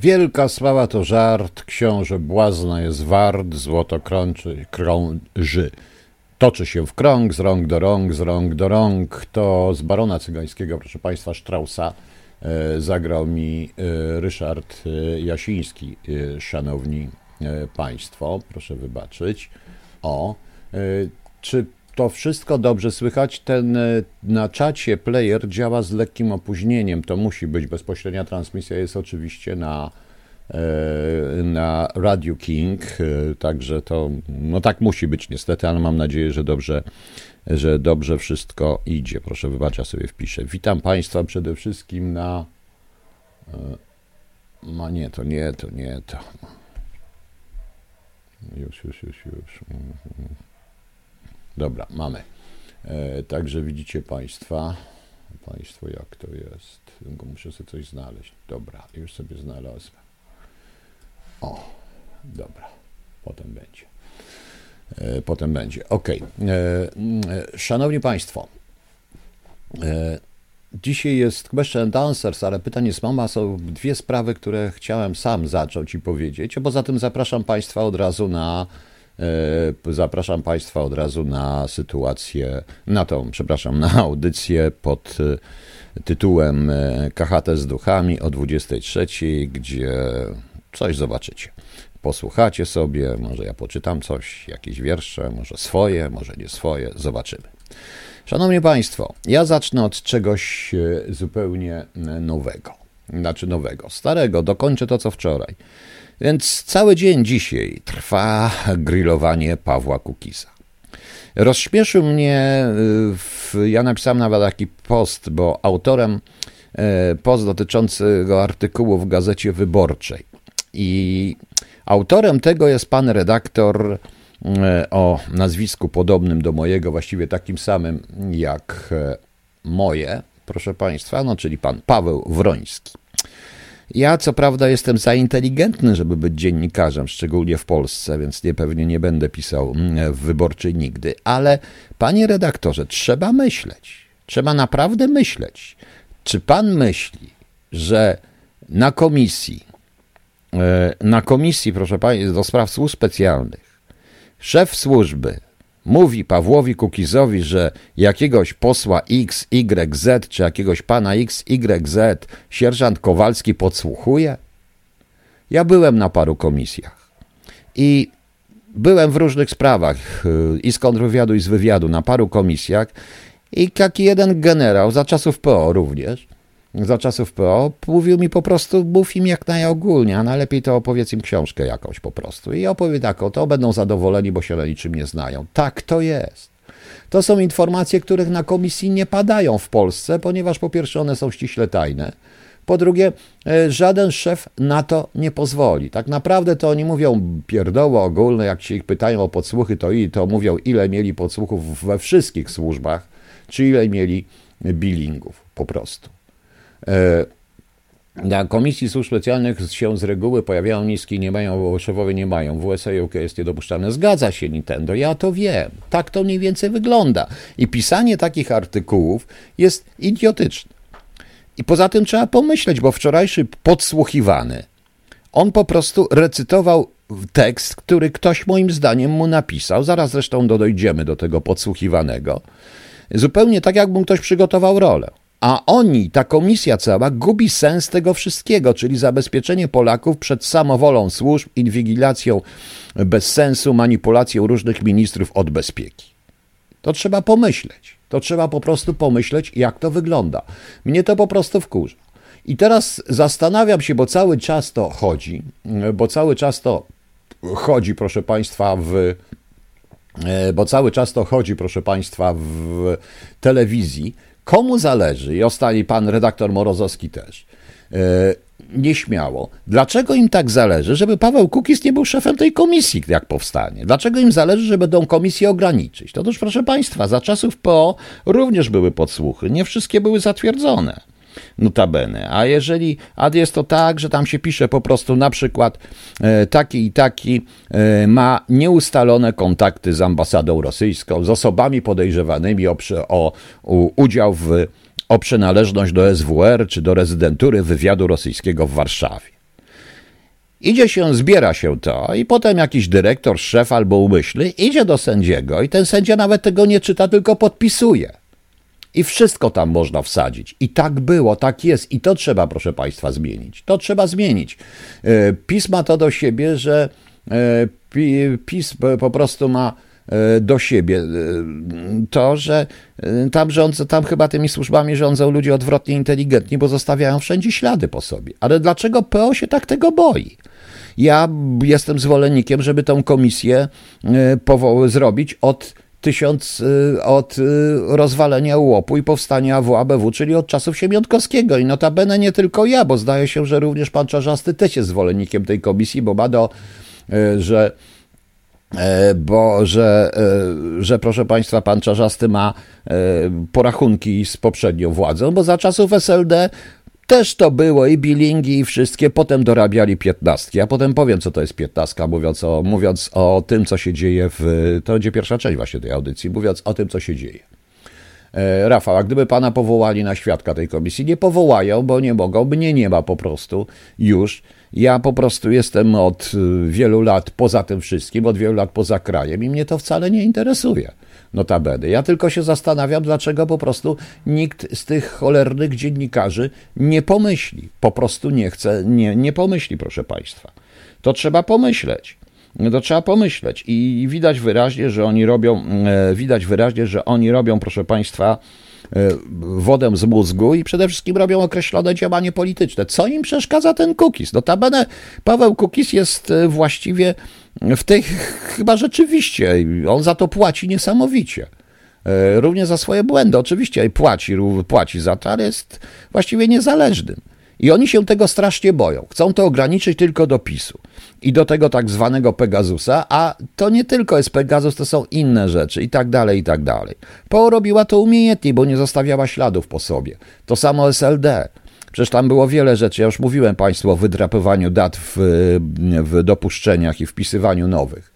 Wielka sława to żart, książę błazna jest wart, złoto krączy, krąży. Toczy się w krąg, z rąk do rąk, z rąk do rąk. To z Barona Cygańskiego, proszę Państwa, Straussa e, zagrał mi e, Ryszard e, Jasiński, szanowni Państwo, proszę wybaczyć. O, czy to wszystko dobrze słychać? Ten na czacie player działa z lekkim opóźnieniem. To musi być bezpośrednia transmisja, jest oczywiście na E, na Radio King, e, także to, no tak musi być niestety, ale mam nadzieję, że dobrze, że dobrze wszystko idzie. Proszę wybaczyć, ja sobie wpiszę. Witam Państwa przede wszystkim na... No nie, to nie, to nie, to... Już, już, już, już. Dobra, mamy. Także widzicie Państwa, Państwo jak to jest. Muszę sobie coś znaleźć. Dobra, już sobie znalazłem. O, dobra, potem będzie. E, potem będzie. Ok. E, e, szanowni Państwo, dzisiaj jest question and answers, ale pytań jest mama. Są dwie sprawy, które chciałem sam zacząć i powiedzieć. Poza tym zapraszam Państwa od razu na zapraszam Państwa od razu na sytuację, na tą, przepraszam, na audycję pod tytułem KHT z duchami o 23, gdzie coś zobaczycie. Posłuchacie sobie, może ja poczytam coś, jakieś wiersze, może swoje, może nie swoje, zobaczymy. Szanowni Państwo, ja zacznę od czegoś e, zupełnie e, nowego. Znaczy nowego, starego, dokończę to co wczoraj. Więc cały dzień dzisiaj trwa grillowanie Pawła Kukisa. Rozśmieszył mnie, e, ja napisałem nawet taki post, bo autorem post dotyczącego artykułu w Gazecie Wyborczej i autorem tego jest pan redaktor e, o nazwisku podobnym do mojego, właściwie takim samym jak e, moje, proszę państwa, no czyli pan Paweł Wroński. Ja co prawda jestem za inteligentny, żeby być dziennikarzem, szczególnie w Polsce, więc nie, pewnie nie będę pisał mm, w wyborczej nigdy, ale panie redaktorze, trzeba myśleć. Trzeba naprawdę myśleć. Czy pan myśli, że na komisji E, na komisji, proszę Państwa, do spraw służb specjalnych, szef służby mówi Pawłowi Kukizowi, że jakiegoś posła X, Y, Z, czy jakiegoś pana X, Y, Z sierżant Kowalski podsłuchuje? Ja byłem na paru komisjach i byłem w różnych sprawach e, i z kontrwywiadu, i z wywiadu na paru komisjach i taki jeden generał, za czasów PO również, za czasów PO, mówił mi po prostu, mów im jak najogólnie, a najlepiej to opowiedz im książkę jakąś po prostu. I opowie tak, o to będą zadowoleni, bo się na niczym nie znają. Tak to jest. To są informacje, których na komisji nie padają w Polsce, ponieważ po pierwsze one są ściśle tajne. Po drugie, e, żaden szef na to nie pozwoli. Tak naprawdę to oni mówią pierdoły ogólne, jak się ich pytają o podsłuchy, to i to mówią, ile mieli podsłuchów we wszystkich służbach, czy ile mieli billingów po prostu. E, na Komisji Służb Specjalnych się z reguły pojawiają niski, nie mają, bo szefowie nie mają. W USA UK jest niedopuszczalne. Zgadza się Nintendo, ja to wiem. Tak to mniej więcej wygląda. I pisanie takich artykułów jest idiotyczne. I poza tym trzeba pomyśleć, bo wczorajszy podsłuchiwany, on po prostu recytował tekst, który ktoś moim zdaniem mu napisał. Zaraz zresztą dojdziemy do tego podsłuchiwanego. Zupełnie tak, jakby ktoś przygotował rolę. A oni, ta komisja cała, gubi sens tego wszystkiego, czyli zabezpieczenie Polaków przed samowolą służb, inwigilacją bez sensu, manipulacją różnych ministrów od bezpieki. To trzeba pomyśleć. To trzeba po prostu pomyśleć, jak to wygląda. Mnie to po prostu wkurza. I teraz zastanawiam się, bo cały czas to chodzi, bo cały czas to chodzi, proszę Państwa, w. Bo cały czas to chodzi, proszę Państwa, w telewizji Komu zależy, i ostali pan redaktor Morozowski też, e, nieśmiało. Dlaczego im tak zależy, żeby Paweł Kukis nie był szefem tej komisji, jak powstanie? Dlaczego im zależy, żeby tą komisję ograniczyć? To też, proszę Państwa, za czasów PO również były podsłuchy. Nie wszystkie były zatwierdzone notabene. A jeżeli, a jest to tak, że tam się pisze po prostu na przykład e, taki i taki e, ma nieustalone kontakty z ambasadą rosyjską, z osobami podejrzewanymi o, o udział w, o przynależność do SWR czy do rezydentury wywiadu rosyjskiego w Warszawie. Idzie się, zbiera się to i potem jakiś dyrektor, szef albo umyślny idzie do sędziego i ten sędzia nawet tego nie czyta, tylko podpisuje. I wszystko tam można wsadzić. I tak było, tak jest. I to trzeba, proszę Państwa, zmienić. To trzeba zmienić. E, PiS ma to do siebie, że e, PiS po prostu ma e, do siebie to, że tam, rządzą, tam chyba tymi służbami rządzą ludzie odwrotnie inteligentni, bo zostawiają wszędzie ślady po sobie. Ale dlaczego PO się tak tego boi? Ja jestem zwolennikiem, żeby tą komisję zrobić od tysiąc y, od y, rozwalenia łopu i powstania WABW, czyli od czasów Siemiątkowskiego. I notabene nie tylko ja, bo zdaje się, że również pan Czarzasty też jest zwolennikiem tej komisji, bo ma do, y, że bo że, że proszę Państwa, pan Czarzasty ma porachunki z poprzednią władzą, bo za czasów SLD też to było i bilingi i wszystkie, potem dorabiali piętnastki. Ja potem powiem, co to jest piętnastka, mówiąc o, mówiąc o tym, co się dzieje w... To będzie pierwsza część właśnie tej audycji, mówiąc o tym, co się dzieje. E, Rafał, a gdyby pana powołali na świadka tej komisji, nie powołają, bo nie mogą, mnie nie ma po prostu już. Ja po prostu jestem od wielu lat poza tym wszystkim, od wielu lat poza krajem i mnie to wcale nie interesuje notabene. Ja tylko się zastanawiam, dlaczego po prostu nikt z tych cholernych dziennikarzy nie pomyśli. Po prostu nie chce, nie, nie pomyśli, proszę Państwa. To trzeba pomyśleć. To trzeba pomyśleć i widać wyraźnie, że oni robią, e, widać wyraźnie, że oni robią, proszę Państwa, wodę z mózgu i przede wszystkim robią określone działanie polityczne. Co im przeszkadza ten Kukis? Notabene Paweł Kukis jest e, właściwie w tej, chyba rzeczywiście, on za to płaci niesamowicie. E, również za swoje błędy, oczywiście, płaci, płaci za to, ale jest właściwie niezależnym. I oni się tego strasznie boją. Chcą to ograniczyć tylko do PiSu i do tego tak zwanego Pegasusa, a to nie tylko jest Pegasus, to są inne rzeczy i tak dalej, i tak dalej. PO robiła to umiejętnie, bo nie zostawiała śladów po sobie. To samo SLD. Przecież tam było wiele rzeczy. Ja już mówiłem Państwu o wydrapywaniu dat w, w dopuszczeniach i wpisywaniu nowych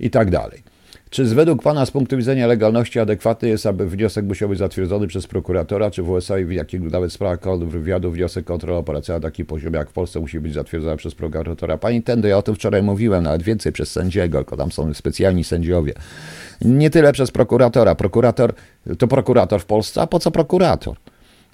i tak dalej. Czy z według Pana z punktu widzenia legalności adekwatny jest, aby wniosek musiał być zatwierdzony przez prokuratora, czy w USA i w jakich nawet sprawach wywiadu wniosek kontrola operacyjna na takim poziomie jak w Polsce musi być zatwierdzony przez prokuratora? Pani Tendo, ja o tym wczoraj mówiłem, nawet więcej przez sędziego, tylko tam są specjalni sędziowie. Nie tyle przez prokuratora. Prokurator to prokurator w Polsce, a po co prokurator?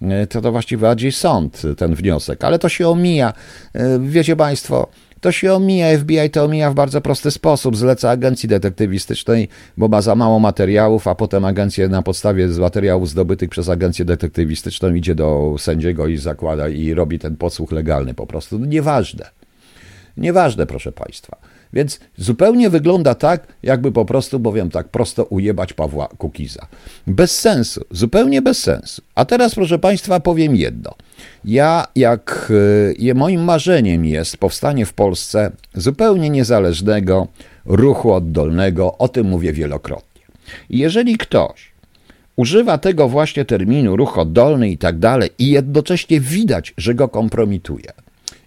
E, to to właściwie bardziej sąd, ten wniosek, ale to się omija. E, wiecie Państwo, to się omija, FBI to omija w bardzo prosty sposób. Zleca agencji detektywistycznej, bo ma za mało materiałów, a potem agencja na podstawie z materiałów zdobytych przez agencję detektywistyczną idzie do sędziego i zakłada i robi ten podsłuch legalny po prostu. Nieważne. Nieważne, proszę Państwa. Więc zupełnie wygląda tak, jakby po prostu, bowiem tak prosto ujebać Pawła Kukiza. Bez sensu, zupełnie bez sensu. A teraz, proszę Państwa, powiem jedno. Ja, jak je, moim marzeniem jest powstanie w Polsce zupełnie niezależnego ruchu oddolnego, o tym mówię wielokrotnie. Jeżeli ktoś używa tego właśnie terminu ruch oddolny i tak dalej, i jednocześnie widać, że go kompromituje,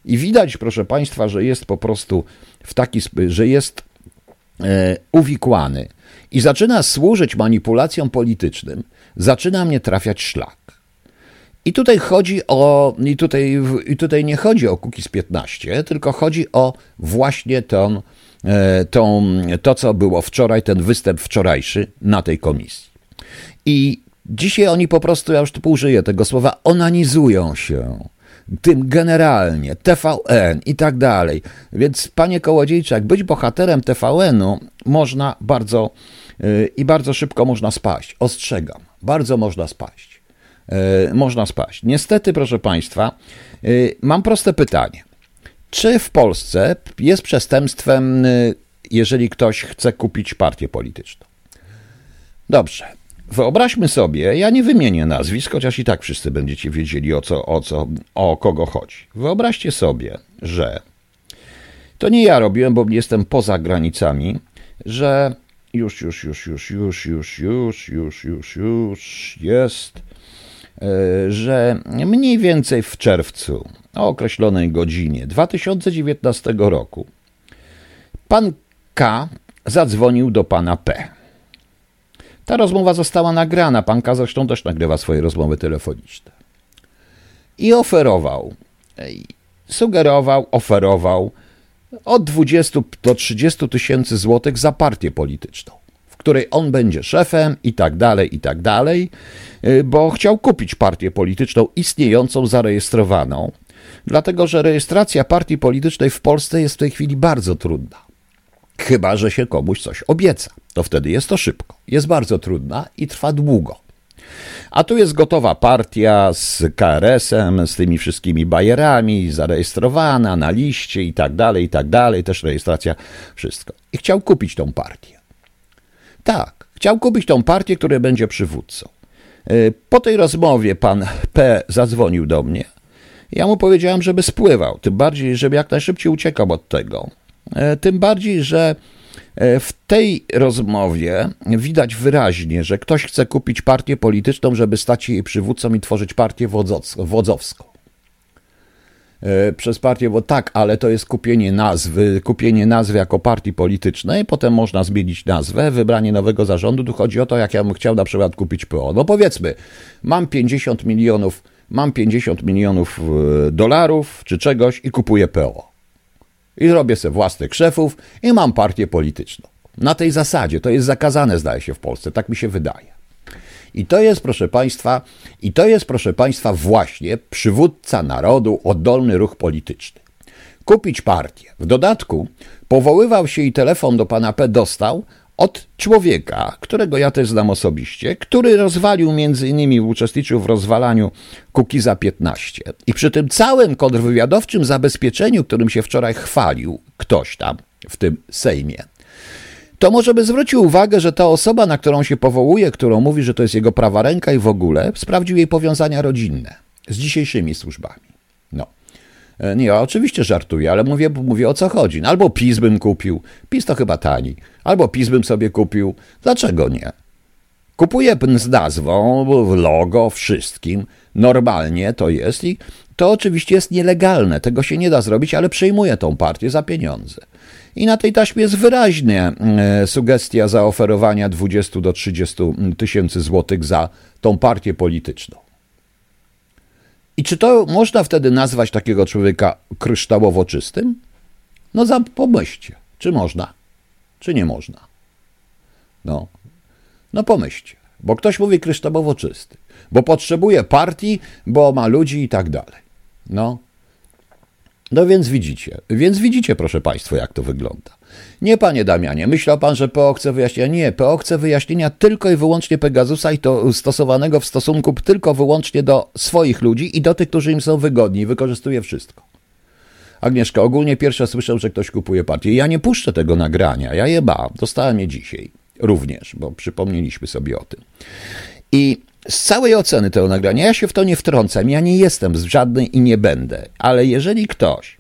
i widać, proszę Państwa, że jest po prostu w taki że jest e, uwikłany i zaczyna służyć manipulacjom politycznym, zaczyna mnie trafiać szlak. I tutaj chodzi o, i tutaj, i tutaj nie chodzi o Kukiz 15, tylko chodzi o właśnie tą, e, tą, to, co było wczoraj, ten występ wczorajszy na tej komisji. I dzisiaj oni po prostu, ja już tu użyję tego słowa, onanizują się tym generalnie, TVN i tak dalej. Więc, panie Kołodziejczak, być bohaterem TVN-u można bardzo yy, i bardzo szybko można spaść. Ostrzegam, bardzo można spaść. Yy, można spaść. Niestety, proszę państwa, yy, mam proste pytanie. Czy w Polsce jest przestępstwem, y, jeżeli ktoś chce kupić partię polityczną? Dobrze. Wyobraźmy sobie, ja nie wymienię nazwisk, chociaż i tak wszyscy będziecie wiedzieli o co, o co, o kogo chodzi. Wyobraźcie sobie, że to nie ja robiłem, bo jestem poza granicami, że już, już, już, już, już, już, już, już, już, już jest, że mniej więcej w czerwcu o określonej godzinie 2019 roku pan K zadzwonił do pana P. Ta rozmowa została nagrana. Pan K zresztą też nagrywa swoje rozmowy telefoniczne. I oferował, sugerował, oferował od 20 do 30 tysięcy złotych za partię polityczną, której on będzie szefem i tak dalej, i tak dalej, y, bo chciał kupić partię polityczną istniejącą, zarejestrowaną, dlatego że rejestracja partii politycznej w Polsce jest w tej chwili bardzo trudna. Chyba, że się komuś coś obieca, to wtedy jest to szybko. Jest bardzo trudna i trwa długo. A tu jest gotowa partia z KRS-em, z tymi wszystkimi bajerami, zarejestrowana na liście i tak dalej, i tak dalej, też rejestracja, wszystko. I chciał kupić tą partię. Tak, chciał kupić tą partię, która będzie przywódcą. Y, po tej rozmowie pan P. zadzwonił do mnie. Ja mu powiedziałem, żeby spływał, tym bardziej, żeby jak najszybciej uciekał od tego. Y, tym bardziej, że E, w tej rozmowie widać wyraźnie, że ktoś chce kupić partię polityczną, żeby stać się jej przywódcą i tworzyć partię wodzowską. E, przez partię, bo tak, ale to jest kupienie nazwy, kupienie nazwy jako partii politycznej, potem można zmienić nazwę, wybranie nowego zarządu. Tu chodzi o to, jak ja bym chciał na przykład kupić PO. No powiedzmy, mam 50 milionów, mam 50 milionów e, dolarów czy czegoś i kupuję PO i zrobię sobie własnych szefów i mam partię polityczną. Na tej zasadzie to jest zakazane, zdaje się, w Polsce, tak mi się wydaje. I to jest, proszę Państwa, i to jest, proszę Państwa, właśnie przywódca narodu, oddolny ruch polityczny. Kupić partię. W dodatku powoływał się i telefon do pana P dostał od człowieka, którego ja też znam osobiście, który rozwalił między innymi, uczestniczył w rozwalaniu Kukiza 15. I przy tym całym kontrwywiadowczym zabezpieczeniu, którym się wczoraj chwalił ktoś tam w tym Sejmie, to może by zwrócił uwagę, że ta osoba, na którą się powołuje, którą mówi, że to jest jego prawa ręka i w ogóle, sprawdził jej powiązania rodzinne z dzisiejszymi służbami. No. E, nie, ja oczywiście żartuję, ale mówię, mówię o co chodzi. No, albo PiS bym kupił, PiS to chyba tani, albo PiS bym sobie kupił. Dlaczego nie? Kupuję z nazwą, logo, wszystkim. Normalnie to jest i to oczywiście jest nielegalne. Tego się nie da zrobić, ale przejmuję tą partię za pieniądze. I na tej taśmie jest wyraźnie e, sugestia zaoferowania 20 do 30 tysięcy złotych za tą partię polityczną. I czy to można wtedy nazwać takiego człowieka kryształowo czystym? No za, pomyślcie, czy można, czy nie można. No, no pomyślcie, bo ktoś mówi kryształowo czysty, bo potrzebuje partii, bo ma ludzi i tak dalej. No, no więc widzicie, więc widzicie, proszę Państwa, jak to wygląda. Nie, panie Damianie, myślał pan, że PO chce wyjaśnienia? Nie, PO chce wyjaśnienia tylko i wyłącznie Pegasusa i to stosowanego w stosunku tylko wyłącznie do swoich ludzi i do tych, którzy im są wygodni. Wykorzystuje wszystko. Agnieszka, ogólnie pierwsza słyszę, że ktoś kupuje partię. Ja nie puszczę tego nagrania, ja je mam. Dostałem je dzisiaj również, bo przypomnieliśmy sobie o tym. I z całej oceny tego nagrania, ja się w to nie wtrącam, ja nie jestem z żadnej i nie będę, ale jeżeli ktoś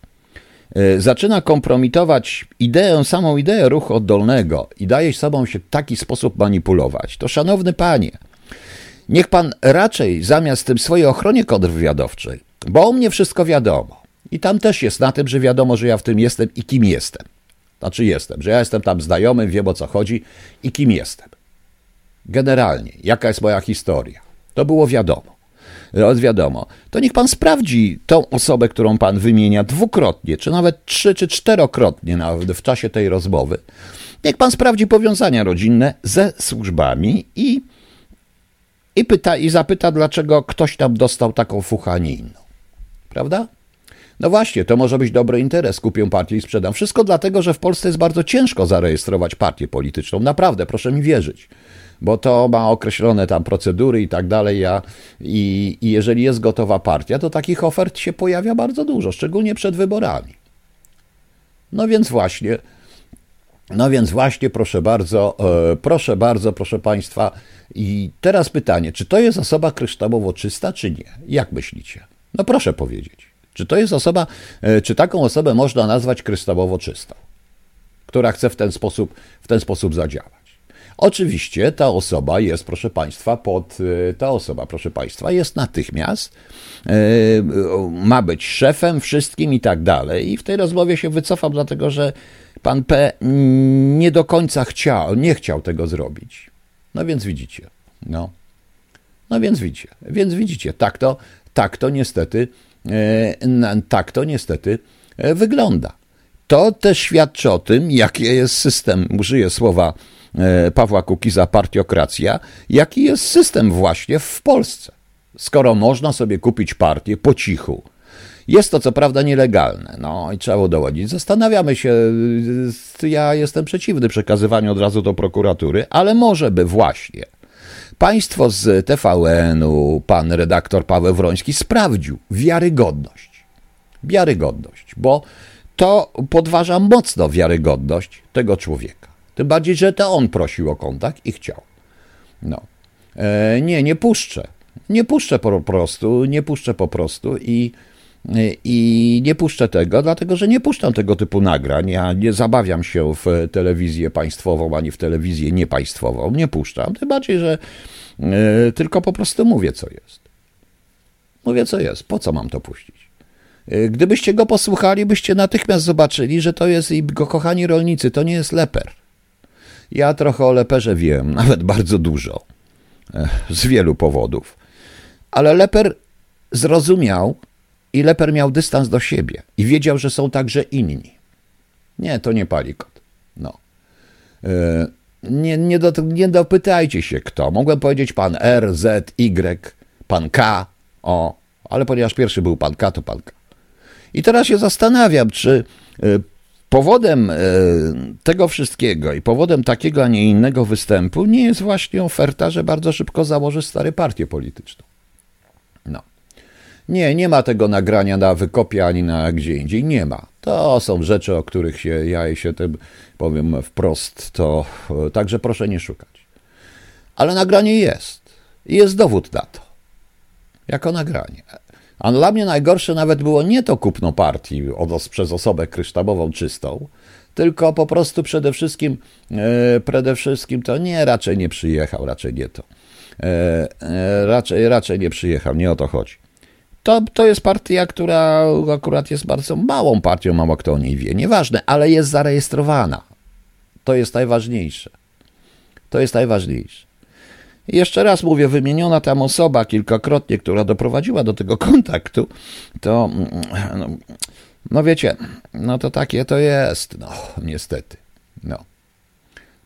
e, zaczyna kompromitować ideę, samą ideę ruchu oddolnego i daje sobą się w taki sposób manipulować, to szanowny panie, niech pan raczej zamiast tym swojej ochronie kontrwywiadowczej, bo o mnie wszystko wiadomo i tam też jest na tym, że wiadomo, że ja w tym jestem i kim jestem. Znaczy jestem, że ja jestem tam znajomym, wiem o co chodzi i kim jestem. Generalnie, jaka jest moja historia. To było wiadomo. Wiadomo. To niech pan sprawdzi tą osobę, którą pan wymienia dwukrotnie, czy nawet trzy czy czterokrotnie nawet w czasie tej rozmowy. Niech pan sprawdzi powiązania rodzinne ze służbami i, i, pyta, i zapyta, dlaczego ktoś tam dostał taką inną. Prawda? No właśnie, to może być dobry interes. Kupię partię i sprzedam. Wszystko dlatego, że w Polsce jest bardzo ciężko zarejestrować partię polityczną. Naprawdę, proszę mi wierzyć bo to ma określone tam procedury i tak dalej. Ja, i, I jeżeli jest gotowa partia, to takich ofert się pojawia bardzo dużo, szczególnie przed wyborami. No więc właśnie, no więc właśnie, proszę bardzo, e, proszę bardzo, proszę Państwa. I teraz pytanie, czy to jest osoba kryształowo czysta, czy nie? Jak myślicie? No proszę powiedzieć. Czy to jest osoba, e, czy taką osobę można nazwać kryształowo czystą, która chce w ten sposób, w ten sposób zadziałać? Oczywiście ta osoba jest, proszę Państwa, pod, y, ta osoba, proszę Państwa, jest natychmiast, yy, ma być szefem wszystkim i tak dalej. I w tej rozmowie się wycofam, dlatego że pan P nie do końca chciał, nie chciał tego zrobić. No więc widzicie, no. No więc widzicie, więc widzicie, tak to, tak to niestety, tak to niestety wygląda. To też świadczy o tym, jaki jest system, użyję słowa e, Pawła Kukiza, partiokracja, jaki jest system właśnie w Polsce. Skoro można sobie kupić partię po cichu, jest to co prawda nielegalne, no i trzeba udowodnić. Zastanawiamy się, ja jestem przeciwny przekazywaniu od razu do prokuratury, ale może by właśnie państwo z TVN-u, pan redaktor Paweł Wroński sprawdził wiarygodność. Wiarygodność, bo to podważa mocno wiarygodność tego człowieka. Tym bardziej, że to on prosił o kontakt i chciał. No. E, nie, nie puszczę. Nie puszczę po prostu, nie puszczę po prostu i i nie puszczę tego, dlatego że nie puszczam tego typu nagrań. Ja nie zabawiam się w telewizję państwową ani w telewizję niepaństwową. Nie puszczam. Tym bardziej, że e, tylko po prostu mówię, co jest. Mówię, co jest. Po co mam to puścić? E, gdybyście go posłuchali, byście natychmiast zobaczyli, że to jest, i go kochani rolnicy, to nie jest leper. Ja trochę o leperze wiem, nawet bardzo dużo, e, z wielu powodów. Ale leper zrozumiał, i Leper miał dystans do siebie i wiedział, że są także inni. Nie, to nie palikot. No. E, nie, nie, do, nie dopytajcie się kto. Mogłem powiedzieć pan R, Z, Y, pan K, o, ale ponieważ pierwszy był pan K, to pan K. I teraz się zastanawiam, czy e, powodem e, tego wszystkiego i powodem takiego, a nie innego występu nie jest właśnie oferta, że bardzo szybko założy stary partię polityczną. No. Nie, nie ma tego nagrania na wykopie ani na gdzie indziej. Nie ma. To są rzeczy, o których się ja się tym powiem wprost, to także proszę nie szukać. Ale nagranie jest. Jest dowód na to. Jako nagranie. A dla mnie najgorsze nawet było nie to kupno partii od, przez osobę kryształową czystą, tylko po prostu przede wszystkim, e, przede wszystkim to nie, raczej nie przyjechał, raczej nie to. E, e, raczej, raczej nie przyjechał, nie o to chodzi. To, to jest partia, która akurat jest bardzo małą partią, mało kto o niej wie. Nieważne, ale jest zarejestrowana. To jest najważniejsze. To jest najważniejsze. Jeszcze raz mówię, wymieniona tam osoba kilkakrotnie, która doprowadziła do tego kontaktu, to no, no wiecie, no to takie to jest, no niestety. No.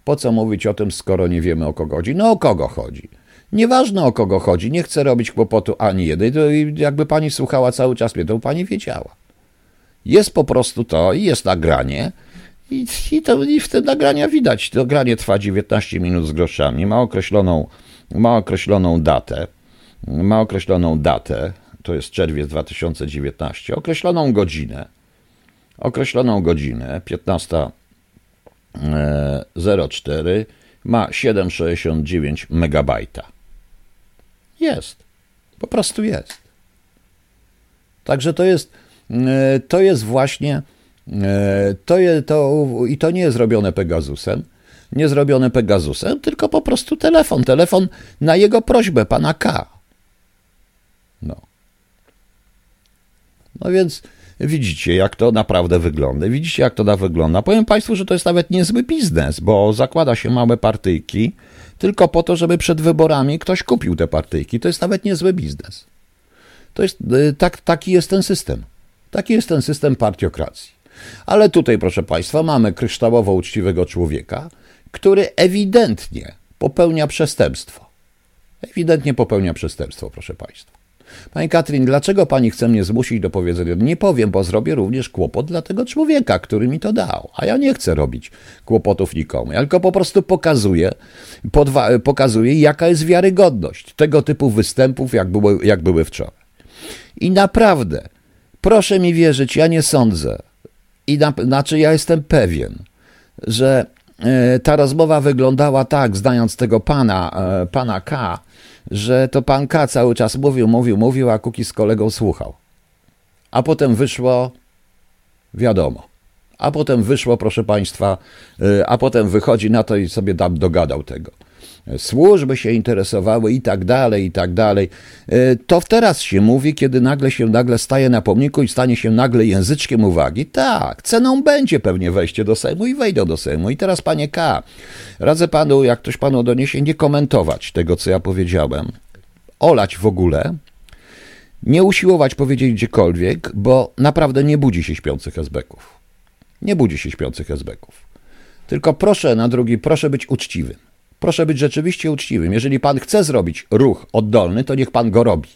Po co mówić o tym, skoro nie wiemy o kogo chodzi? No o kogo chodzi? Nieważne o kogo chodzi, nie chcę robić kłopotu ani jednej, to jakby pani słuchała cały czas mnie, to pani wiedziała. Jest po prostu to i jest nagranie i, i, to, i w tym nagrania widać. To granie trwa 19 minut z groszami, ma określoną, ma określoną datę, ma określoną datę, to jest czerwiec 2019, określoną godzinę, określoną godzinę, 15.04, e, ma 7,69 megabajta. Jest. Po prostu jest. Także to jest, e, to jest właśnie, e, to, je, to i to nie jest robione Pegasusem, nie zrobione Pegasusem, tylko po prostu telefon, telefon na jego prośbę, pana K. No. No więc widzicie, jak to naprawdę wygląda. Widzicie, jak to da wygląda. Powiem Państwu, że to jest nawet niezły biznes, bo zakłada się małe partyjki, tylko po to, żeby przed wyborami ktoś kupił te partyjki. To jest nawet niezły biznes. To jest, y, tak, taki jest ten system. Taki jest ten system partiokracji. Ale tutaj, proszę Państwa, mamy kryształowo uczciwego człowieka, który ewidentnie popełnia przestępstwo. Ewidentnie popełnia przestępstwo, proszę Państwa. Pani Katrin, dlaczego pani chce mnie zmusić do powiedzenia? Nie powiem, bo zrobię również kłopot dla tego człowieka, który mi to dał. A ja nie chcę robić kłopotów nikomu. Ja tylko po prostu pokazuję, podwa- pokazuję jaka jest wiarygodność tego typu występów, jak, było, jak były wczoraj. I naprawdę, proszę mi wierzyć, ja nie sądzę, i na, znaczy ja jestem pewien, że ta rozmowa wyglądała tak, znając tego pana, e, pana K., że to pan K cały czas mówił, mówił, mówił, a Kuki z kolegą słuchał. A potem wyszło, wiadomo. A potem wyszło, proszę państwa, y, a potem wychodzi na to i sobie tam dogadał tego służby się interesowały i tak dalej, i tak dalej. E, to teraz się mówi, kiedy nagle się nagle staje na pomniku i stanie się nagle języczkiem uwagi. Tak, ceną będzie pewnie wejście do Sejmu i wejdą do Sejmu. I teraz, panie K., radzę panu, jak ktoś panu doniesie, nie komentować tego, co ja powiedziałem. Olać w ogóle, nie usiłować powiedzieć gdziekolwiek, bo naprawdę nie budzi się śpiących esbeków. Nie budzi się śpiących esbeków. Tylko proszę na drugi, proszę być uczciwym. Proszę być rzeczywiście uczciwym. Jeżeli pan chce zrobić ruch oddolny, to niech pan go robi.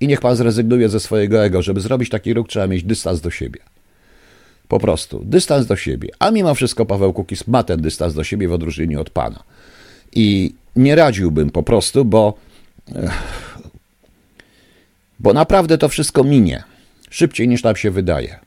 I niech pan zrezygnuje ze swojego ego. Żeby zrobić taki ruch, trzeba mieć dystans do siebie. Po prostu dystans do siebie. A mimo wszystko Paweł Kukis ma ten dystans do siebie w odróżnieniu od pana. I nie radziłbym po prostu, bo, bo naprawdę to wszystko minie. Szybciej niż nam się wydaje.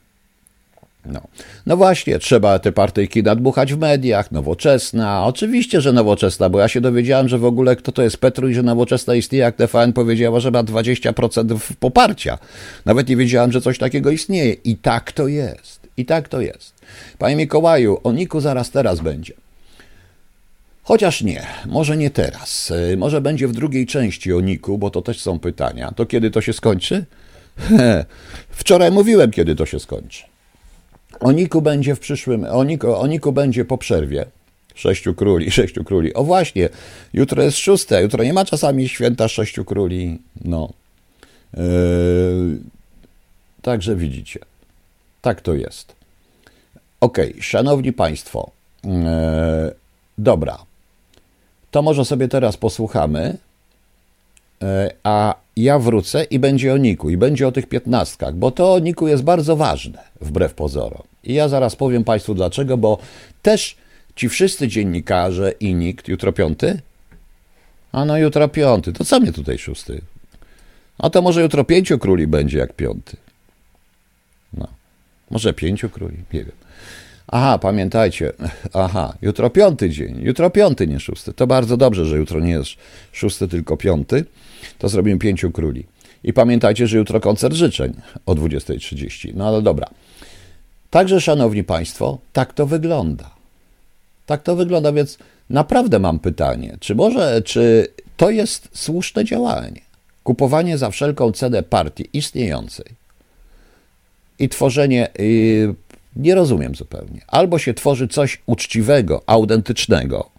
No. no właśnie, trzeba te partyjki nadmuchać w mediach, nowoczesna. Oczywiście, że nowoczesna, bo ja się dowiedziałem, że w ogóle kto to jest Petru i że nowoczesna istnieje, jak TVN powiedziała, że ma 20% poparcia. Nawet nie wiedziałem, że coś takiego istnieje. I tak to jest. I tak to jest. Panie Mikołaju, o Niku zaraz teraz będzie. Chociaż nie, może nie teraz. Może będzie w drugiej części o Niku, bo to też są pytania. To kiedy to się skończy? Wczoraj mówiłem, kiedy to się skończy. O Niku będzie w przyszłym, o Niku, o Niku będzie po przerwie. Sześciu króli, sześciu króli. O właśnie, jutro jest szóste, jutro nie ma czasami święta sześciu króli. No. Yy, także widzicie. Tak to jest. Okay, szanowni państwo. Yy, dobra. To może sobie teraz posłuchamy. Yy, a ja wrócę i będzie o Niku, i będzie o tych piętnastkach, bo to o Niku jest bardzo ważne, wbrew pozorom. I ja zaraz powiem Państwu dlaczego, bo też ci wszyscy dziennikarze i nikt, jutro piąty? A no jutro piąty, to co mnie tutaj szósty? A to może jutro pięciu króli będzie jak piąty. No, może pięciu króli, nie wiem. Aha, pamiętajcie, aha, jutro piąty dzień, jutro piąty, nie szósty. To bardzo dobrze, że jutro nie jest szósty, tylko piąty. To zrobimy pięciu króli. I pamiętajcie, że jutro koncert życzeń o 20.30. No ale dobra. Także, szanowni państwo, tak to wygląda. Tak to wygląda, więc naprawdę mam pytanie, czy może, czy to jest słuszne działanie? Kupowanie za wszelką cenę partii istniejącej i tworzenie, yy, nie rozumiem zupełnie. Albo się tworzy coś uczciwego, autentycznego,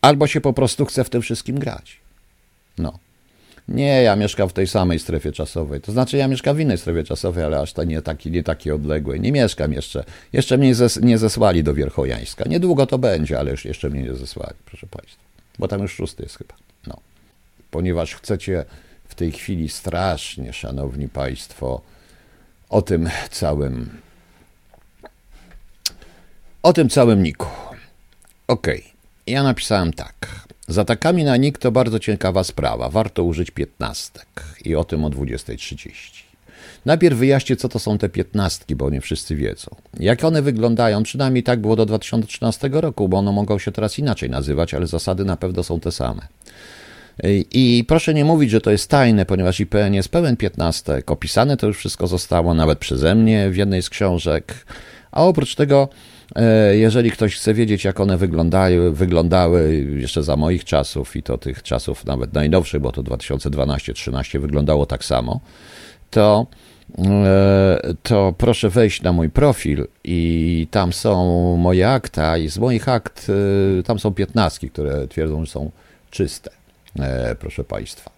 albo się po prostu chce w tym wszystkim grać. No. Nie, ja mieszkam w tej samej strefie czasowej. To znaczy, ja mieszkam w innej strefie czasowej, ale aż to nie, taki, nie takiej odległej. Nie mieszkam jeszcze. Jeszcze mnie zes, nie zesłali do Wierchojańska. Niedługo to będzie, ale już jeszcze mnie nie zesłali, proszę Państwa. Bo tam już szósty jest chyba. No. Ponieważ chcecie w tej chwili strasznie, szanowni Państwo, o tym całym. O tym całym Niku. Okej. Okay. Ja napisałem tak. Z atakami na NIK to bardzo ciekawa sprawa. Warto użyć piętnastek i o tym o 20.30. Najpierw wyjaśnię, co to są te piętnastki, bo nie wszyscy wiedzą. Jak one wyglądają, przynajmniej tak było do 2013 roku, bo one mogą się teraz inaczej nazywać, ale zasady na pewno są te same. I proszę nie mówić, że to jest tajne, ponieważ IPN jest pełen piętnastek. Opisane to już wszystko zostało nawet przeze mnie w jednej z książek. A oprócz tego jeżeli ktoś chce wiedzieć, jak one wyglądały, wyglądały jeszcze za moich czasów i to tych czasów nawet najnowszych, bo to 2012-13 wyglądało tak samo, to, e, to proszę wejść na mój profil i tam są moje akta i z moich akt e, tam są piętnastki, które twierdzą, że są czyste, proszę Państwa.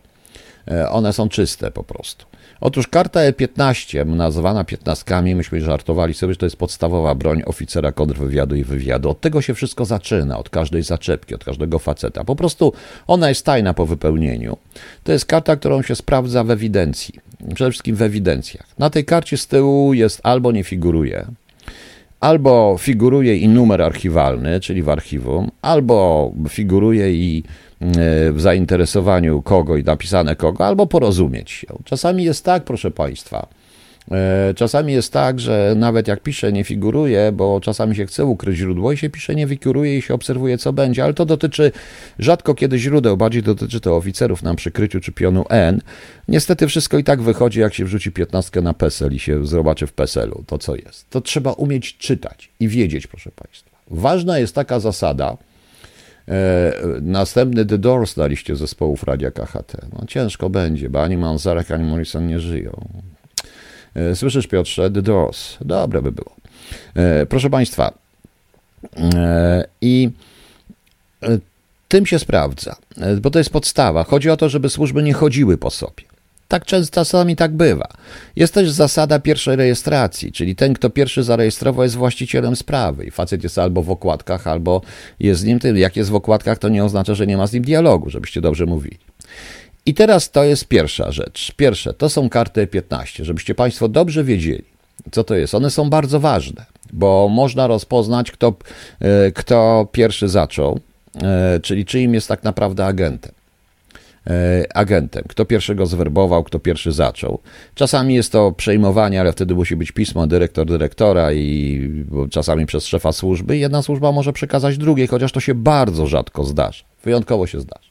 One są czyste po prostu. Otóż karta E15, nazywana piętnastkami, myśmy żartowali sobie, że to jest podstawowa broń oficera kontrwywiadu i wywiadu. Od tego się wszystko zaczyna, od każdej zaczepki, od każdego faceta. Po prostu ona jest tajna po wypełnieniu. To jest karta, którą się sprawdza w ewidencji, przede wszystkim w ewidencjach. Na tej karcie z tyłu jest albo nie figuruje, albo figuruje i numer archiwalny, czyli w archiwum, albo figuruje i E, w zainteresowaniu kogo i napisane kogo, albo porozumieć się. Czasami jest tak, proszę Państwa. E, czasami jest tak, że nawet jak pisze, nie figuruje, bo czasami się chce ukryć źródło i się pisze, nie figuruje i się obserwuje, co będzie, ale to dotyczy rzadko kiedy źródeł, bardziej dotyczy to oficerów na przykryciu czy pionu N. Niestety wszystko i tak wychodzi, jak się wrzuci piętnastkę na PESEL i się zobaczy w PESEL-u to, co jest. To trzeba umieć czytać i wiedzieć, proszę Państwa. Ważna jest taka zasada, E, następny The Doors na liście zespołów Radia KHT. No, ciężko będzie, bo ani Manzarek, ani Morrison nie żyją. E, słyszysz, Piotrze? Doors. Dobre by było. E, proszę Państwa, i tym się sprawdza, bo to jest podstawa. Chodzi o to, żeby służby nie chodziły po sobie. Tak często czasami tak bywa. Jest też zasada pierwszej rejestracji, czyli ten, kto pierwszy zarejestrował, jest właścicielem sprawy. I facet jest albo w okładkach, albo jest z nim tym. Jak jest w okładkach, to nie oznacza, że nie ma z nim dialogu, żebyście dobrze mówili. I teraz to jest pierwsza rzecz. Pierwsze, to są karty 15, żebyście Państwo dobrze wiedzieli, co to jest. One są bardzo ważne, bo można rozpoznać, kto, e, kto pierwszy zaczął, e, czyli czyim jest tak naprawdę agentem. E, agentem. Kto pierwszego zwerbował, kto pierwszy zaczął. Czasami jest to przejmowanie, ale wtedy musi być pismo dyrektor dyrektora i czasami przez szefa służby. Jedna służba może przekazać drugiej, chociaż to się bardzo rzadko zdarza. Wyjątkowo się zdarza.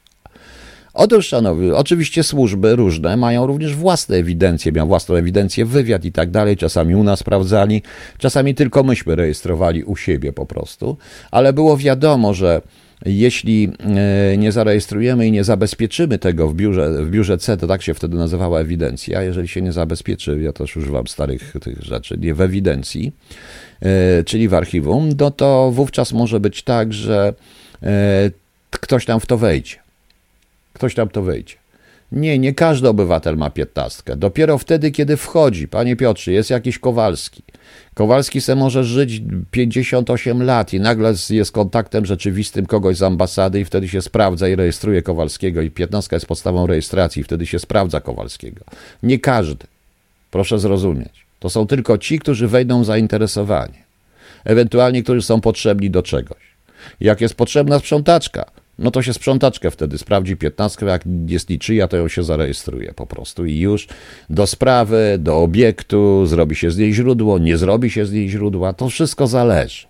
Otóż, szanowni, oczywiście służby różne mają również własne ewidencje, mają własną ewidencję, wywiad i tak dalej. Czasami u nas sprawdzali, czasami tylko myśmy rejestrowali u siebie po prostu, ale było wiadomo, że jeśli e, nie zarejestrujemy i nie zabezpieczymy tego w biurze, w biurze C, to tak się wtedy nazywała ewidencja, jeżeli się nie zabezpieczy, ja też używam starych tych rzeczy, nie w ewidencji, e, czyli w archiwum, no to wówczas może być tak, że e, ktoś tam w to wejdzie. Ktoś tam to wejdzie. Nie, nie każdy obywatel ma piętnastkę. Dopiero wtedy, kiedy wchodzi, panie Piotrze, jest jakiś Kowalski. Kowalski se może żyć 58 lat i nagle jest kontaktem rzeczywistym kogoś z ambasady i wtedy się sprawdza i rejestruje Kowalskiego i piętnastka jest podstawą rejestracji i wtedy się sprawdza Kowalskiego. Nie każdy. Proszę zrozumieć. To są tylko ci, którzy wejdą zainteresowani. Ewentualnie, którzy są potrzebni do czegoś. Jak jest potrzebna sprzątaczka, no to się sprzątaczkę wtedy sprawdzi 15, jak jest niczyja, to ją się zarejestruje po prostu i już do sprawy, do obiektu, zrobi się z niej źródło, nie zrobi się z niej źródła, to wszystko zależy.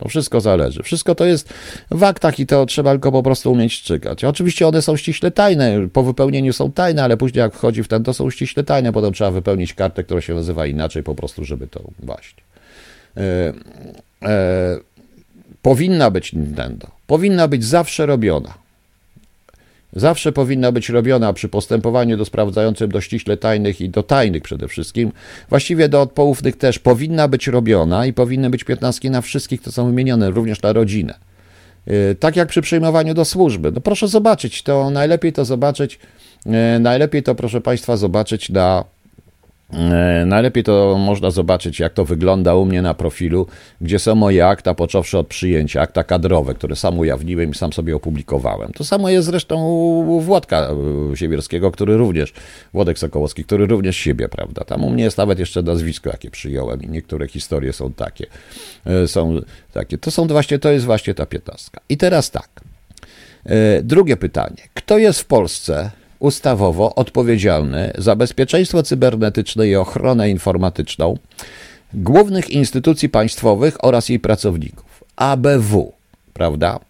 To wszystko zależy. Wszystko to jest w aktach i to trzeba tylko po prostu umieć szczykać. Oczywiście one są ściśle tajne, po wypełnieniu są tajne, ale później jak wchodzi w ten, to są ściśle tajne. Potem trzeba wypełnić kartę, która się nazywa inaczej, po prostu, żeby to właśnie. E, e, powinna być Nintendo powinna być zawsze robiona. Zawsze powinna być robiona przy postępowaniu do sprawdzającym do ściśle tajnych i do tajnych przede wszystkim. Właściwie do odpoufnych też powinna być robiona i powinny być piętnastki na wszystkich, to są wymienione, również na rodzinę. Y, tak jak przy przyjmowaniu do służby. No proszę zobaczyć, to najlepiej to zobaczyć, y, najlepiej to proszę Państwa zobaczyć na najlepiej to można zobaczyć, jak to wygląda u mnie na profilu, gdzie są moje akta, począwszy od przyjęcia, akta kadrowe, które sam ujawniłem i sam sobie opublikowałem. To samo jest zresztą u Włodka e, Siewierskiego, który również, Włodek Sokołowski, który również siebie, prawda. Tam u mnie jest nawet jeszcze nazwisko, jakie przyjąłem i niektóre historie są takie. E, są takie. To są właśnie, to jest właśnie ta piętnastka. I teraz tak. Drugie pytanie. Kto jest w Polsce ustawowo odpowiedzialny za bezpieczeństwo cybernetyczne i ochronę informatyczną głównych instytucji państwowych oraz jej pracowników. ABW, prawda?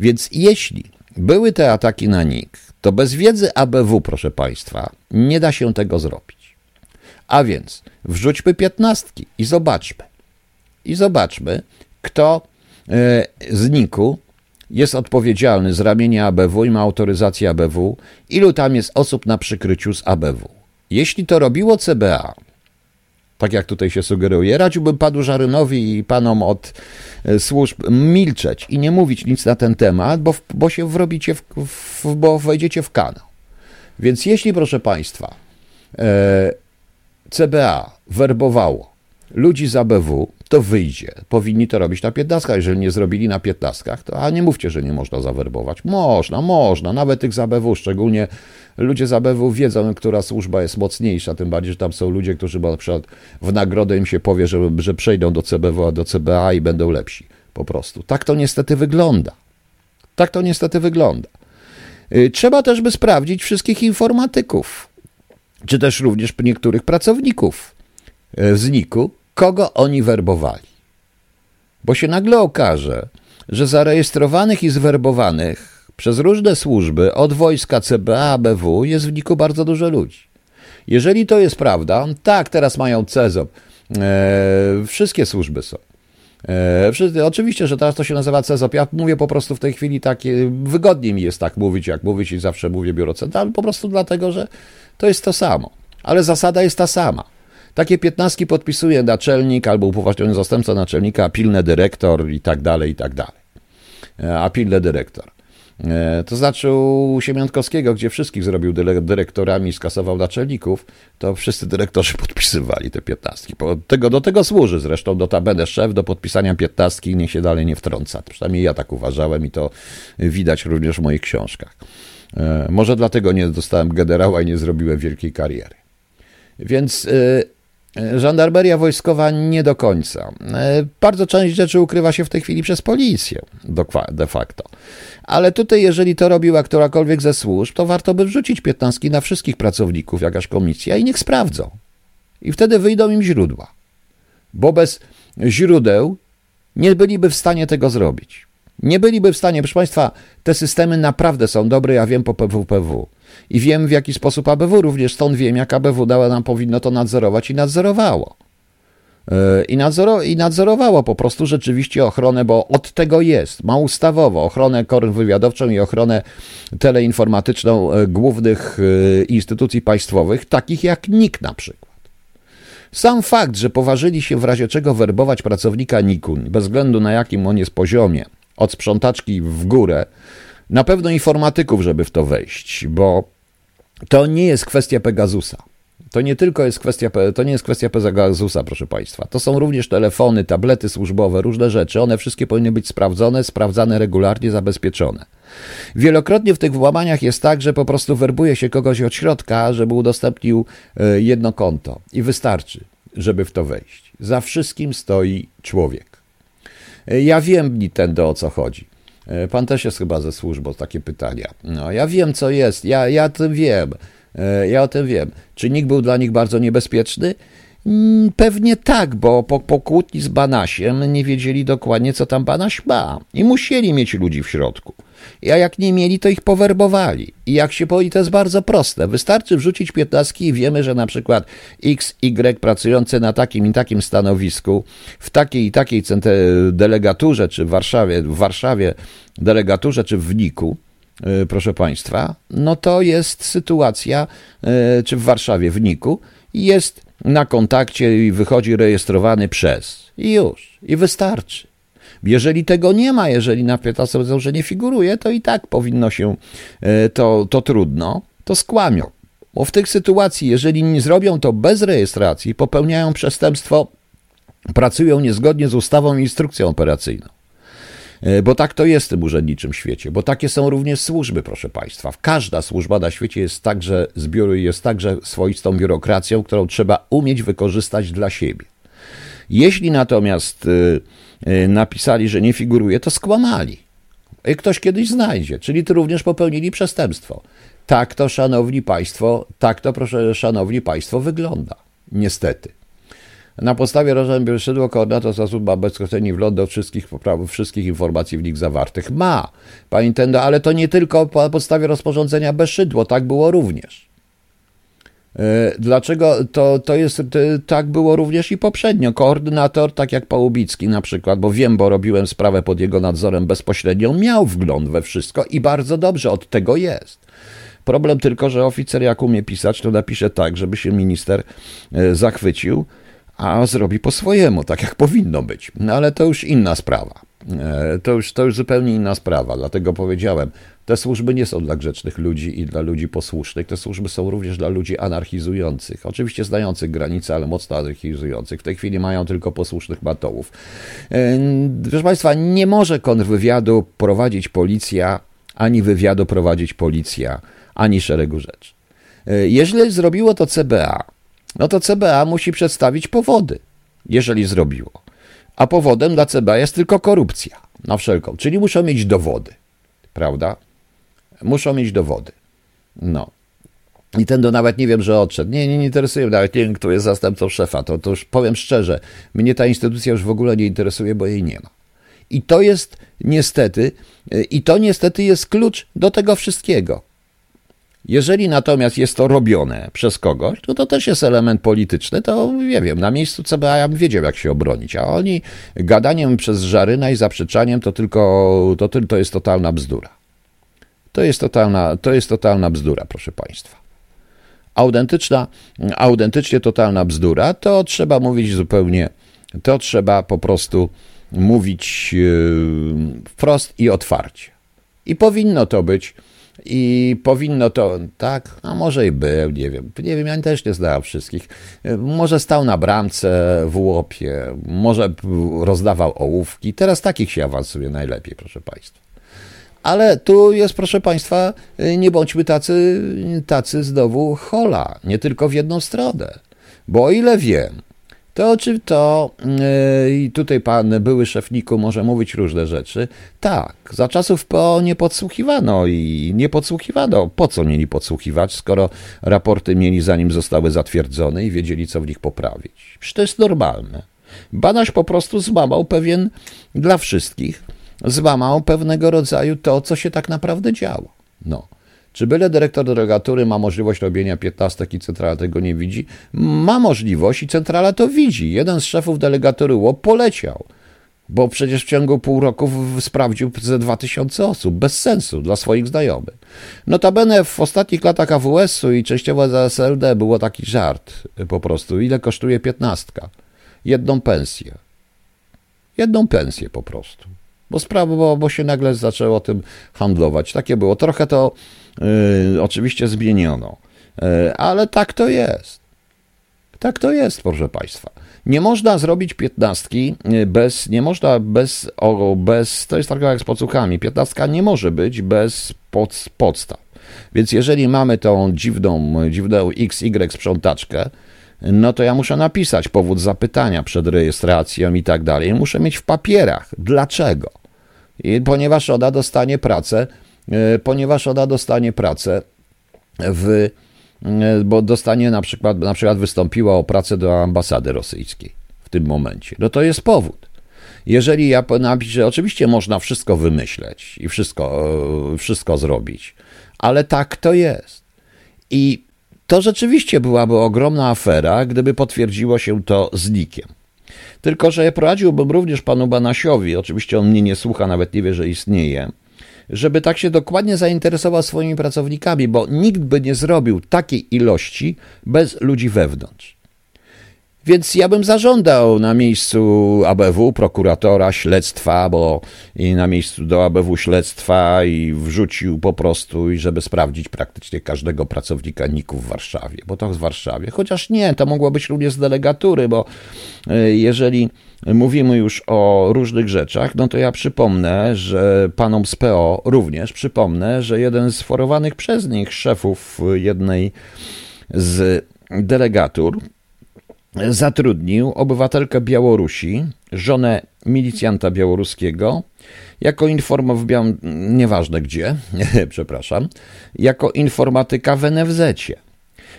Więc jeśli były te ataki na NIK, to bez wiedzy ABW, proszę Państwa, nie da się tego zrobić. A więc wrzućmy piętnastki i zobaczmy. I zobaczmy, kto e, z NIK-u jest odpowiedzialny z ramienia ABW i ma autoryzację ABW, ilu tam jest osób na przykryciu z ABW. Jeśli to robiło CBA, tak jak tutaj się sugeruje, radziłbym panu Żarynowi i panom od e, służb milczeć i nie mówić nic na ten temat, bo, bo się wrobicie, w, w, bo wejdziecie w kanał. Więc jeśli, proszę państwa, e, CBA werbowało ludzi z ABW, to wyjdzie. Powinni to robić na piętnastkach. Jeżeli nie zrobili na piętnastkach, to a nie mówcie, że nie można zawerbować. Można, można. Nawet tych z ABW, szczególnie ludzie z ABW wiedzą, która służba jest mocniejsza, tym bardziej, że tam są ludzie, którzy na przykład w nagrodę im się powie, że, że przejdą do CBW, a do CBA i będą lepsi. Po prostu. Tak to niestety wygląda. Tak to niestety wygląda. Y, trzeba też by sprawdzić wszystkich informatyków, czy też również niektórych pracowników y, z NIK-u, kogo oni werbowali. Bo się nagle okaże, że zarejestrowanych i zwerbowanych przez różne służby, od wojska CBA, ABW, jest w niku bardzo dużo ludzi. Jeżeli to jest prawda, tak, teraz mają CEZOP, e, wszystkie służby są. E, wszyscy, oczywiście, że teraz to się nazywa CEZOP. Ja mówię po prostu w tej chwili tak, wygodniej mi jest tak mówić, jak mówić i zawsze mówię biuro centralne, po prostu dlatego, że to jest to samo. Ale zasada jest ta sama. Takie piętnastki podpisuje naczelnik albo upoważniony zastępca naczelnika, pilny dyrektor i tak dalej, i tak dalej. E, a pilny dyrektor. E, to znaczy u Siemiątkowskiego, gdzie wszystkich zrobił dyrektorami i skasował naczelników, to wszyscy dyrektorzy podpisywali te piętnastki. Tego, do tego służy zresztą notabene szef do podpisania piętnastki niech się dalej nie wtrąca. Przynajmniej ja tak uważałem i to widać również w moich książkach. E, może dlatego nie dostałem generała i nie zrobiłem wielkiej kariery. Więc żandarmeria wojskowa nie do końca. Bardzo część rzeczy ukrywa się w tej chwili przez policję, de facto. Ale tutaj, jeżeli to robiła którakolwiek ze służb, to warto by wrzucić piętnastki na wszystkich pracowników, jakaś komisja i niech sprawdzą. I wtedy wyjdą im źródła. Bo bez źródeł nie byliby w stanie tego zrobić. Nie byliby w stanie, proszę Państwa, te systemy naprawdę są dobre, ja wiem po PWPW. I wiem w jaki sposób ABW, również stąd wiem, jak ABW dała nam powinno to nadzorować i nadzorowało. I, nadzoro, I nadzorowało po prostu rzeczywiście ochronę, bo od tego jest. Ma ustawowo ochronę wywiadowczą i ochronę teleinformatyczną e, głównych e, instytucji państwowych, takich jak NIK na przykład. Sam fakt, że poważyli się w razie czego werbować pracownika NIK-u, bez względu na jakim on jest poziomie, od sprzątaczki w górę, na pewno informatyków, żeby w to wejść, bo to nie jest kwestia Pegasusa. To nie tylko jest kwestia, to nie jest kwestia Pegasusa, proszę Państwa. To są również telefony, tablety służbowe, różne rzeczy. One wszystkie powinny być sprawdzone, sprawdzane regularnie, zabezpieczone. Wielokrotnie w tych włamaniach jest tak, że po prostu werbuje się kogoś od środka, żeby udostępnił e, jedno konto i wystarczy, żeby w to wejść. Za wszystkim stoi człowiek. E, ja wiem, Nintendo, o co chodzi. E, pan też jest chyba ze służbą, takie pytania. No, ja wiem, co jest, ja, ja tym wiem. E, ja o tym wiem. Czy nikt był dla nich bardzo niebezpieczny? Mm, pewnie tak, bo po, po kłótni z Banasiem nie wiedzieli dokładnie, co tam Banaś ma. I musieli mieć ludzi w środku. A jak nie mieli, to ich powerbowali. I jak się boi, to jest bardzo proste. Wystarczy wrzucić piętnastki i wiemy, że na przykład X, Y pracujące na takim i takim stanowisku, w takiej i takiej delegaturze, czy w Warszawie, w Warszawie delegaturze, czy w Wniku, E, proszę Państwa, no to jest sytuacja, e, czy w Warszawie, w Niku, jest na kontakcie i wychodzi rejestrowany przez. I już. I wystarczy. Jeżeli tego nie ma, jeżeli na że nie figuruje, to i tak powinno się, e, to, to trudno, to skłamią. Bo w tych sytuacji, jeżeli nie zrobią to bez rejestracji, popełniają przestępstwo, pracują niezgodnie z ustawą i instrukcją operacyjną. E, bo tak to jest w tym urzędniczym świecie, bo takie są również służby, proszę Państwa. Każda służba na świecie jest także zbioru jest także swoistą biurokracją, którą trzeba umieć wykorzystać dla siebie. Jeśli natomiast e, e, napisali, że nie figuruje, to skłamali. I ktoś kiedyś znajdzie, czyli to również popełnili przestępstwo. Tak to, szanowni państwo, tak to, proszę, szanowni państwo, wygląda. Niestety. Na podstawie rozwiązań szydło koordynator zasób ma bezpośredni wgląd do wszystkich, wszystkich informacji w nich zawartych. Ma, Pani Nintendo, ale to nie tylko na podstawie rozporządzenia bez szydło, tak było również. E, dlaczego to, to jest, tak było również i poprzednio. Koordynator, tak jak Pałubicki na przykład, bo wiem, bo robiłem sprawę pod jego nadzorem bezpośrednio, miał wgląd we wszystko i bardzo dobrze od tego jest. Problem tylko, że oficer jak umie pisać, to napisze tak, żeby się minister e, zachwycił, a zrobi po swojemu, tak jak powinno być. No ale to już inna sprawa. E, to już, to już zupełnie inna sprawa, dlatego powiedziałem, te służby nie są dla grzecznych ludzi i dla ludzi posłusznych, te służby są również dla ludzi anarchizujących, oczywiście znających granice, ale mocno anarchizujących. W tej chwili mają tylko posłusznych matołów. E, proszę Państwa, nie może kontrwywiadu prowadzić policja, ani wywiadu prowadzić policja, ani szeregu rzeczy. E, jeżeli zrobiło to CBA, no to CBA musi przedstawić powody, jeżeli zrobiło. A powodem dla CBA jest tylko korupcja, na wszelką, czyli muszą mieć dowody, prawda? Muszą mieć dowody. No. I ten do nawet nie wiem, że odszedł. Nie, nie, nie interesuje mnie, nawet nie kto jest zastępcą szefa. To, to już powiem szczerze, mnie ta instytucja już w ogóle nie interesuje, bo jej nie ma. I to jest niestety, i to niestety jest klucz do tego wszystkiego. Jeżeli natomiast jest to robione przez kogoś, to to też jest element polityczny, to nie wiem, na miejscu CBA ja bym wiedział, jak się obronić, a oni gadaniem przez żaryna i zaprzeczaniem to tylko, to, to jest totalna bzdura. To jest totalna, to jest totalna bzdura, proszę Państwa. Autentyczna, autentycznie totalna bzdura, to trzeba mówić zupełnie, to trzeba po prostu mówić yy, wprost i otwarcie. I powinno to być. I powinno to, tak, a może i był, nie wiem. Nie wiem, ja też nie znałem wszystkich. Może stał na bramce w łopie, może rozdawał ołówki. Teraz takich się awansuje najlepiej, proszę Państwa. Ale tu jest, proszę Państwa, nie bądźmy tacy, tacy znowu hola, nie tylko w jedną stronę. Bo o ile wiem, to czy to, yy, i tutaj pan były szefniku może mówić różne rzeczy, tak, za czasów PO nie podsłuchiwano i nie podsłuchiwano. Po co mieli podsłuchiwać, skoro raporty mieli zanim zostały zatwierdzone i wiedzieli, co w nich poprawić? Przecież to jest normalne. Banaś po prostu złamał pewien, dla wszystkich, złamał pewnego rodzaju to, co się tak naprawdę działo. No. Czy byle dyrektor delegatury ma możliwość robienia piętnastek i centrala tego nie widzi? Ma możliwość i centrala to widzi. Jeden z szefów delegatury łop poleciał, bo przecież w ciągu pół roku sprawdził ze 2000 osób, bez sensu dla swoich znajomych. Notabene w ostatnich latach AWS-u i częściowo za SLD było taki żart po prostu. Ile kosztuje piętnastka? Jedną pensję. Jedną pensję po prostu. Bo sprawa, bo, bo się nagle zaczęło tym handlować. Takie było. Trochę to Y, oczywiście zmieniono. Y, ale tak to jest. Tak to jest, proszę Państwa. Nie można zrobić piętnastki y, bez, nie można bez, o, bez, to jest tak jak z podsłuchami, piętnastka nie może być bez pod, podstaw. Więc jeżeli mamy tą dziwną, dziwną XY sprzątaczkę, no to ja muszę napisać powód zapytania przed rejestracją i tak dalej. Muszę mieć w papierach. Dlaczego? I ponieważ ona dostanie pracę E, ponieważ ona dostanie pracę w, e, bo dostanie na przykład, na przykład wystąpiła o pracę do ambasady rosyjskiej w tym momencie. No to jest powód. Jeżeli ja napiszę, oczywiście można wszystko wymyśleć i wszystko, e, wszystko zrobić, ale tak to jest. I to rzeczywiście byłaby ogromna afera, gdyby potwierdziło się to znikiem. Tylko, że prowadziłbym również panu Banasiowi, oczywiście on mnie nie słucha, nawet nie wie, że istnieje, żeby tak się dokładnie zainteresował swoimi pracownikami, bo nikt by nie zrobił takiej ilości bez ludzi wewnątrz. Więc ja bym zażądał na miejscu ABW, prokuratora, śledztwa, bo i na miejscu do ABW śledztwa i wrzucił po prostu, i żeby sprawdzić praktycznie każdego pracownika NIK-u w Warszawie, bo to w Warszawie. Chociaż nie, to mogło być również z delegatury, bo e, jeżeli mówimy już o różnych rzeczach, no to ja przypomnę, że panom z PO również przypomnę, że jeden z forowanych przez nich szefów jednej z delegatur zatrudnił obywatelkę Białorusi, żonę milicjanta białoruskiego, jako informował, nieważne gdzie, przepraszam, jako informatyka w NFZ-cie.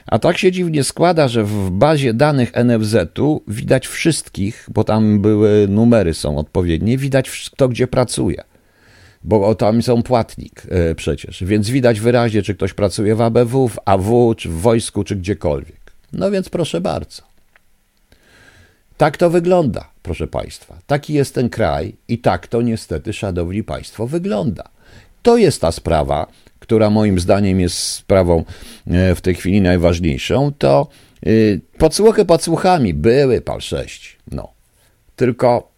A tak się dziwnie składa, że w bazie danych NFZ-u widać wszystkich, bo tam były numery są odpowiednie, widać kto gdzie pracuje. Bo tam są płatnik e, przecież, więc widać wyraźnie, czy ktoś pracuje w ABW, w AW, czy w wojsku, czy gdziekolwiek. No więc proszę bardzo. Tak to wygląda, proszę Państwa. Taki jest ten kraj i tak to niestety, szanowni Państwo, wygląda. To jest ta sprawa, która moim zdaniem jest sprawą e, w tej chwili najważniejszą, to y, podsłuchy podsłuchami były pal 6. No. Tylko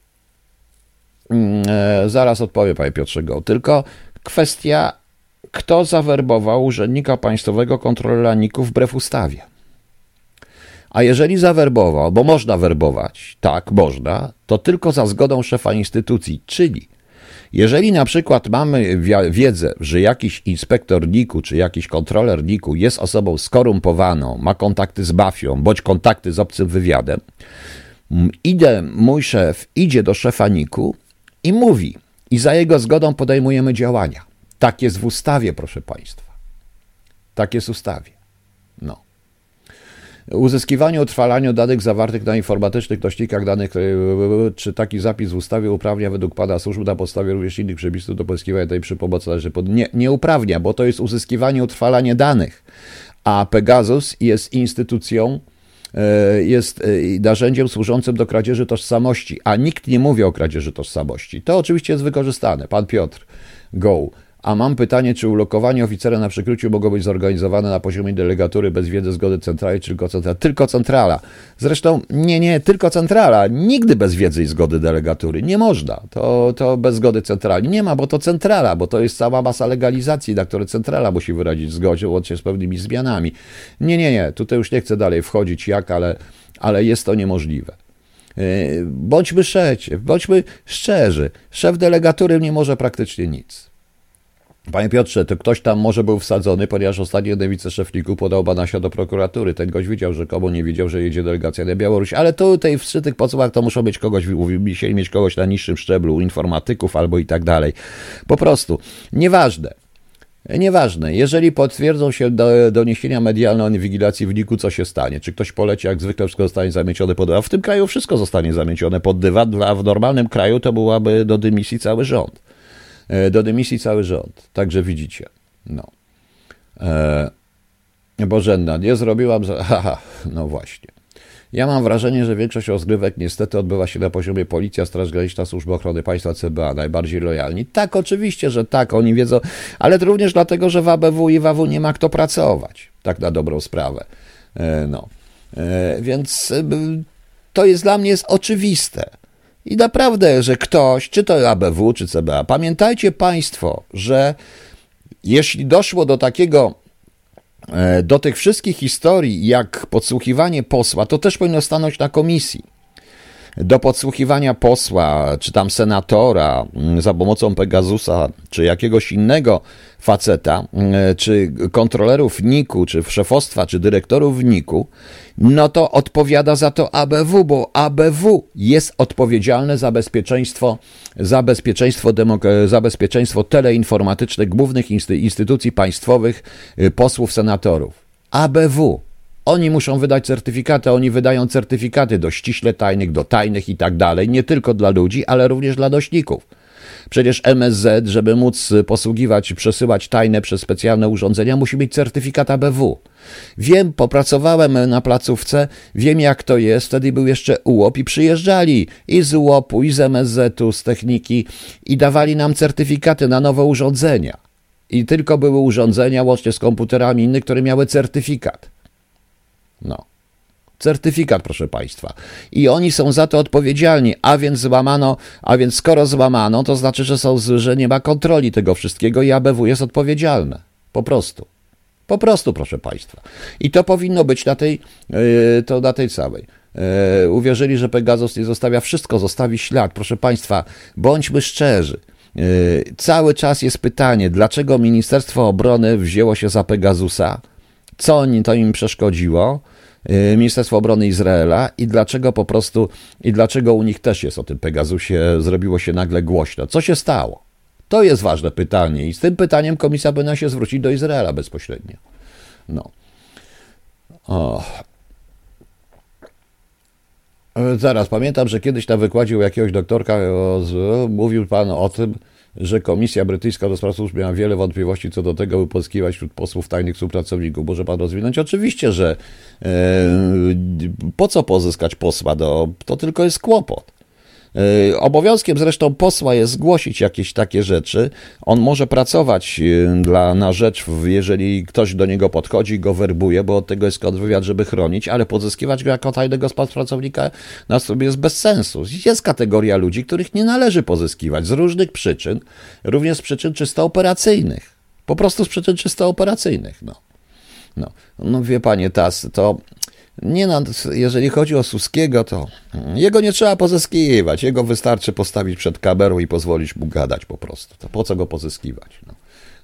mm, e, zaraz odpowiem, panie Piotrze tylko kwestia, kto zawerbował urzędnika państwowego kontrolera NIK-u wbrew ustawie. A jeżeli zawerbował, bo można werbować, tak, można, to tylko za zgodą szefa instytucji, czyli jeżeli na przykład mamy wiedzę, że jakiś inspektor NIK-u czy jakiś kontroler NIK-u jest osobą skorumpowaną, ma kontakty z mafią bądź kontakty z obcym wywiadem, idę, mój szef idzie do szefa NIK-u i mówi, i za jego zgodą podejmujemy działania. Tak jest w ustawie, proszę Państwa. Tak jest w ustawie. Uzyskiwaniu, utrwalaniu danych zawartych na informatycznych nośnikach danych, czy taki zapis w ustawie uprawnia według Pana służb na podstawie również innych przepisów do pozyskiwania tej przy pomocy należy pod... nie, nie uprawnia, bo to jest uzyskiwanie, utrwalanie danych, a Pegasus jest instytucją, e, jest e, narzędziem służącym do kradzieży tożsamości, a nikt nie mówi o kradzieży tożsamości. To oczywiście jest wykorzystane. Pan Piotr Go A mam pytanie, czy ulokowanie oficera na przykryciu mogło być zorganizowane na poziomie delegatury bez wiedzy zgody centrali, czy tylko centrala? Tylko centrala. Zresztą nie, nie, tylko centrala. Nigdy bez wiedzy i zgody delegatury. Nie można. To, to bez zgody centrali. Nie ma, bo to centrala, bo to jest cała masa legalizacji, na które centrala musi wyrazić zgodę, łącznie z pewnymi zmianami. Nie, nie, nie. Tutaj już nie chcę dalej wchodzić jak, ale, ale jest to niemożliwe. Yy, bądźmy szczerzy, bądźmy szczerzy. Szef delegatury nie może praktycznie nic. Panie Piotrze, to ktoś tam może był wsadzony, ponieważ ostatni jeden wiceszefniku podał Banasia do prokuratury. Ten gość widział, że komu nie wiedział, że jedzie delegacja na Białoruś. Ale tutaj w tych podsumach to muszą być kogoś, musieli mieć kogoś na niższym szczeblu, informatyków albo i tak dalej. Po prostu. Nieważne. Nieważne, jeżeli potwierdzą się do, doniesienia medialne o inwigilacji w Niku, co się stanie? Czy ktoś poleci, jak zwykle wszystko zostanie zamiecione pod dywan? W tym kraju wszystko zostanie zamiecione pod dywan, a w normalnym kraju to byłaby do dymisji cały rząd. E, do dymisji cały rząd. Także widzicie. No. E, Bożenna, nie zrobiłam. Za... Haha, no właśnie. Ja mam wrażenie, że większość rozgrywek niestety odbywa się na poziomie Policja, Straż Graniczna, Służba Ochrony Państwa, CBA, najbardziej lojalni. Tak, oczywiście, że tak, oni wiedzą, ale również dlatego, że w ABW i WW nie ma kto pracować. Tak na dobrą sprawę. E, no. E, więc to jest dla mnie jest oczywiste. I naprawdę, że ktoś, czy to ABW, czy CBA, pamiętajcie Państwo, że jeśli doszło do takiego, e, do tych wszystkich historii, jak podsłuchiwanie posła, to też powinno stanąć na komisji do podsłuchiwania posła, czy tam senatora mm, za pomocą Pegasusa, czy jakiegoś innego faceta, mm, czy kontrolerów NIK-u, czy szefostwa, czy dyrektorów NIK-u, no to odpowiada za to ABW, bo ABW jest odpowiedzialne za bezpieczeństwo, za bezpieczeństwo, za bezpieczeństwo teleinformatyczne głównych instytucji państwowych, y, posłów, senatorów. ABW. Oni muszą wydać certyfikaty, oni wydają certyfikaty do ściśle tajnych, do tajnych i tak dalej, nie tylko dla ludzi, ale również dla nośników. Przecież MSZ, żeby móc posługiwać, przesyłać tajne przez specjalne urządzenia, musi mieć certyfikat ABW. Wiem, popracowałem na placówce, wiem jak to jest. Wtedy był jeszcze UOP i przyjeżdżali i z UOP-u, i z MSZ-u, z techniki i dawali nam certyfikaty na nowe urządzenia. I tylko były urządzenia, łącznie z komputerami innych, które miały certyfikat. No. Certyfikat, proszę Państwa. I oni są za to odpowiedzialni, a więc złamano, a więc skoro złamano, to znaczy, że, są, że nie ma kontroli tego wszystkiego i ABW jest odpowiedzialne. Po prostu. Po prostu, proszę Państwa. I to powinno być na tej, yy, to na tej całej. Yy, uwierzyli, że Pegasus nie zostawia wszystko, zostawi ślad. Proszę Państwa, bądźmy szczerzy. Yy, cały czas jest pytanie, dlaczego Ministerstwo Obrony wzięło się za Pegasusa? Co to im przeszkodziło? Y, Ministerstwo Obrony Izraela i dlaczego po prostu, i dlaczego u nich też jest o tym Pegasusie, zrobiło się nagle głośno. Co się stało? To jest ważne pytanie i z tym pytaniem komisja powinna się zwrócić do Izraela bezpośrednio. No. O. Zaraz, pamiętam, że kiedyś na wykładzie u jakiegoś doktorka o, mówił pan o tym, że Komisja Brytyjska do Spraw Służb miała wiele wątpliwości co do tego, by pozyskiwać wśród posłów tajnych współpracowników. Może pan rozwinąć? Oczywiście, że e, po co pozyskać posła? Do, to tylko jest kłopot. E, obowiązkiem zresztą posła jest zgłosić jakieś takie rzeczy. On może pracować e, dla, na rzecz, jeżeli ktoś do niego podchodzi i go werbuje, bo od tego jest kontrwywiad, żeby chronić, ale pozyskiwać go jako tajnego współpracownika na sobie jest bez sensu. Jest kategoria ludzi, których nie należy pozyskiwać z różnych przyczyn, również z przyczyn czysto operacyjnych. Po prostu z przyczyn czysto operacyjnych. No. No, no wie panie Tas, to nie jeżeli chodzi o Suskiego, to jego nie trzeba pozyskiwać. Jego wystarczy postawić przed kamerą i pozwolić mu gadać po prostu. To po co go pozyskiwać? No.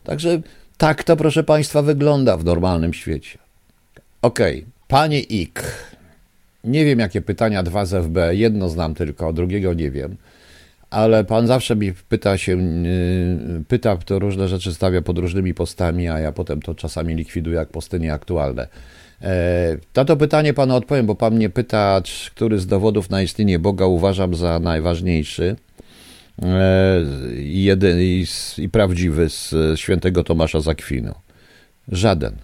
Także tak to, proszę Państwa, wygląda w normalnym świecie. Okej, okay. panie Ik. Nie wiem, jakie pytania dwa z FB. Jedno znam tylko, drugiego nie wiem. Ale pan zawsze mi pyta się, yy, pyta, to różne rzeczy stawia pod różnymi postami, a ja potem to czasami likwiduję jak posty nieaktualne. E, na to pytanie panu odpowiem, bo pan mnie pyta, który z dowodów na istnienie Boga uważam za najważniejszy e, i, i, i prawdziwy z świętego Tomasza Zakwinu. Żaden.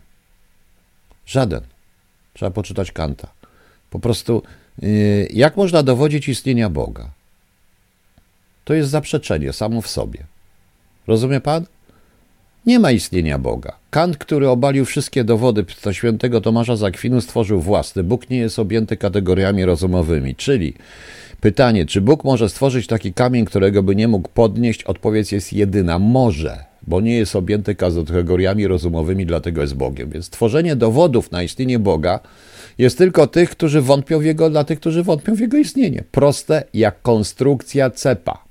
Żaden. Trzeba poczytać Kanta. Po prostu, e, jak można dowodzić istnienia Boga? To jest zaprzeczenie samo w sobie. Rozumie pan? Nie ma istnienia Boga. Kant, który obalił wszystkie dowody do świętego Tomasza z Akwinu, stworzył własny. Bóg nie jest objęty kategoriami rozumowymi, czyli pytanie, czy Bóg może stworzyć taki kamień, którego by nie mógł podnieść? Odpowiedź jest jedyna. Może, bo nie jest objęty kategoriami rozumowymi, dlatego jest Bogiem. Więc tworzenie dowodów na istnienie Boga jest tylko tych, którzy wątpią w jego, dla tych, którzy wątpią w jego istnienie. Proste jak konstrukcja cepa.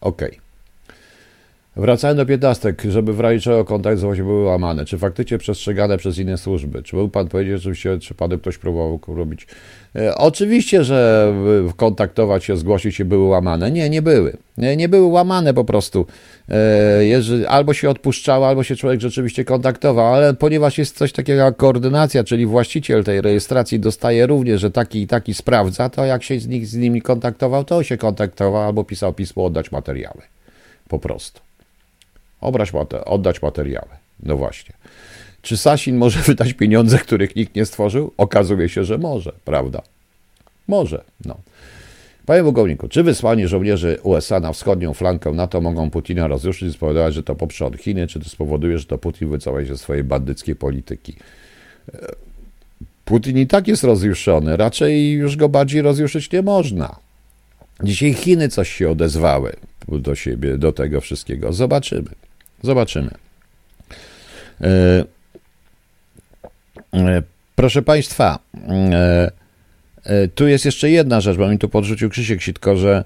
Okej. Okay. Wracając do piętnastek, żeby w razie czego kontakt z Łosią były łamane. Czy faktycznie przestrzegane przez inne służby? Czy był pan że się, czy panu ktoś próbował robić? E, oczywiście, że kontaktować się, zgłosić się były łamane. Nie, nie były. Nie, nie były łamane po prostu. E, jeżeli, albo się odpuszczało, albo się człowiek rzeczywiście kontaktował, ale ponieważ jest coś takiego jak koordynacja, czyli właściciel tej rejestracji dostaje również, że taki i taki sprawdza, to jak się z, nich, z nimi kontaktował, to się kontaktował albo pisał pismo oddać materiały. Po prostu. Obrać, oddać materiały. No właśnie. Czy Sasin może wydać pieniądze, których nikt nie stworzył? Okazuje się, że może, prawda? Może, no. Panie pułkowniku, czy wysłanie żołnierzy USA na wschodnią flankę NATO mogą Putina rozruszyć i spowodować, że to poprze od Chiny, czy to spowoduje, że to Putin wycofa się swojej bandyckiej polityki? E, Putin i tak jest rozjuszony, raczej już go bardziej rozjuszyć nie można. Dzisiaj Chiny coś się odezwały do siebie, do tego wszystkiego. Zobaczymy. Zobaczymy. E, e, proszę Państwa, e, tu jest jeszcze jedna rzecz, bo mi tu podrzucił Krzysiek Sitko, że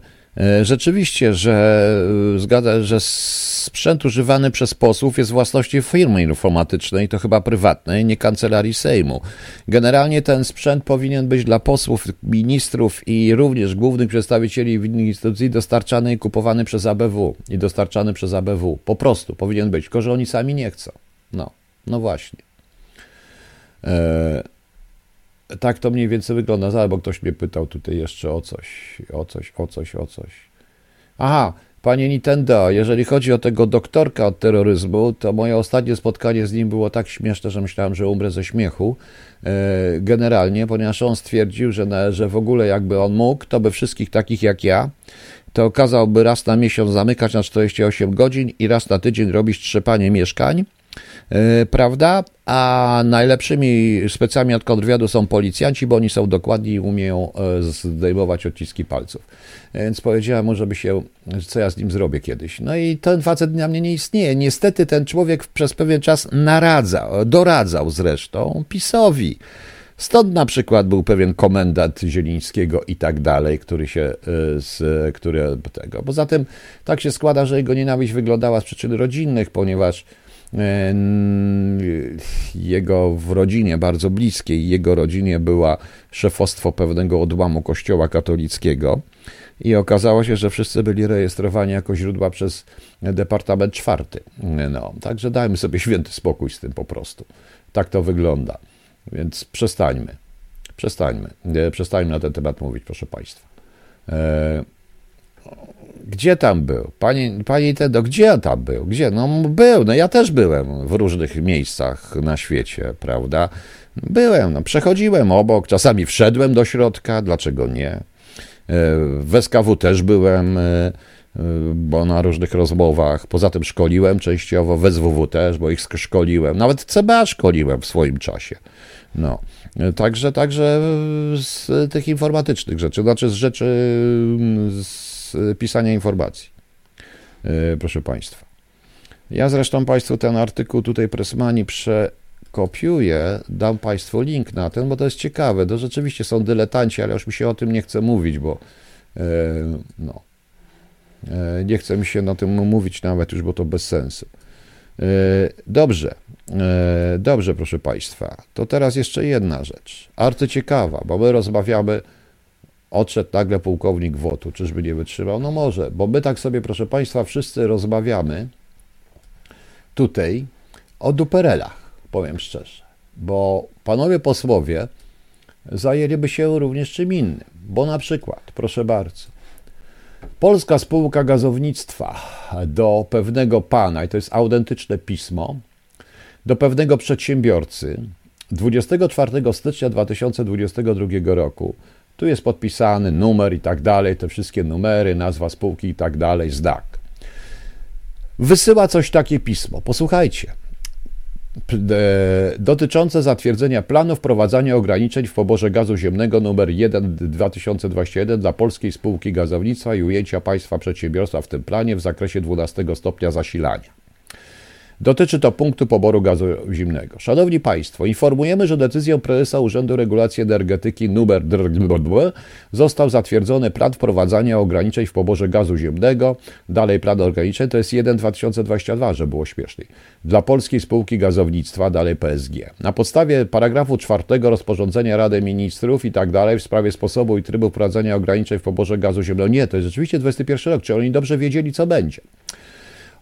rzeczywiście, że zgadza, że sprzęt używany przez posłów jest własnością firmy informatycznej, to chyba prywatnej, nie kancelarii Sejmu. Generalnie ten sprzęt powinien być dla posłów, ministrów i również głównych przedstawicieli innych instytucji dostarczany i kupowany przez ABW i dostarczany przez ABW. Po prostu powinien być, tylko że oni sami nie chcą. No, no właśnie. Eee, tak to mniej więcej wygląda, bo ktoś mnie pytał tutaj jeszcze o coś, o coś, o coś, o coś. Aha, Panie Nintendo, jeżeli chodzi o tego doktorka od terroryzmu, to moje ostatnie spotkanie z nim było tak śmieszne, że myślałem, że umrę ze śmiechu. E, generalnie, ponieważ on stwierdził, że, że w ogóle jakby on mógł, to by wszystkich takich jak ja, to kazałby raz na miesiąc zamykać na 48 godzin i raz na tydzień robić trzepanie mieszkań prawda? A najlepszymi specjami od kontrwywiadu są policjanci, bo oni są dokładni i umieją e, zdejmować odciski palców. Więc powiedziałem mu, żeby się, co ja z nim zrobię kiedyś. No i ten facet dla mnie nie istnieje. Niestety ten człowiek przez pewien czas naradzał, doradzał zresztą PiSowi. Stąd na przykład był pewien komendant Zielińskiego i tak dalej, który się e, z, który tego. Poza tym tak się składa, że jego nienawiść wyglądała z przyczyn rodzinnych, ponieważ E, jego w rodzinie bardzo bliskiej, jego rodzinie była szefostwo pewnego odłamu kościoła katolickiego i okazało się, że wszyscy byli rejestrowani jako źródła przez Departament Czwarty. No, także dajmy sobie święty spokój z tym po prostu. Tak to wygląda. Więc przestańmy. Przestańmy. Przestańmy na ten temat mówić, proszę Państwa. Gdzie tam był? Pani, pani Tedo, gdzie tam był? Gdzie? No był, no ja też byłem w różnych miejscach na świecie, prawda? Byłem, no, przechodziłem obok, czasami wszedłem do środka, dlaczego nie? E, w SKW też byłem, e, e, bo na różnych rozmowach. Poza tym szkoliłem częściowo, w SWW też, bo ich szkoliłem. Nawet CBA szkoliłem w swoim czasie. No. Także, także z tych informatycznych rzeczy, znaczy z rzeczy z pisania informacji. E, proszę Państwa. Ja zresztą Państwu ten artykuł tutaj Pressmani przekopiuję, dam Państwu link na ten, bo to jest ciekawe. To rzeczywiście są dyletanci, ale już mi się o tym nie chce mówić, bo e, no, e, nie chce mi się na tym mówić nawet już, bo to bez sensu. Dobrze, dobrze, proszę Państwa. To teraz jeszcze jedna rzecz. Arcyciekawa, bo my rozmawiamy odszedł nagle pułkownik WOTU, czyżby nie wytrzymał? No może, bo my tak sobie, proszę Państwa, wszyscy rozmawiamy tutaj o duperelach, powiem szczerze, bo panowie posłowie zajęliby się również czym innym, bo na przykład, proszę bardzo, Polska Spółka Gazownictwa do pewnego pana, i to jest autentyczne pismo, do pewnego przedsiębiorcy 24 stycznia 2022 roku tu jest podpisany numer i tak dalej, te wszystkie numery, nazwa spółki i tak dalej, zdak. wysyła coś takie pismo. Posłuchajcie. Dotyczące zatwierdzenia planu wprowadzania ograniczeń w poborze gazu ziemnego nr 1 2021 dla polskiej spółki gazownictwa i ujęcia państwa przedsiębiorstwa w tym planie w zakresie 12 stopnia zasilania. Dotyczy to punktu poboru gazu zimnego. Szanowni Państwo, informujemy, że decyzją prezesa Urzędu Regulacji Energetyki nr został zatwierdzony plan wprowadzania ograniczeń w poborze gazu ziemnego. Dalej plan ograniczeń to jest 1 2022, żeby było śmieszniej. Dla polskiej spółki gazownictwa, dalej PSG. Na podstawie paragrafu 4 rozporządzenia Rady Ministrów i tak dalej w sprawie sposobu i trybu wprowadzania ograniczeń w poborze gazu ziemnego. Nie, to jest rzeczywiście 21 rok. Czy oni dobrze wiedzieli, co będzie?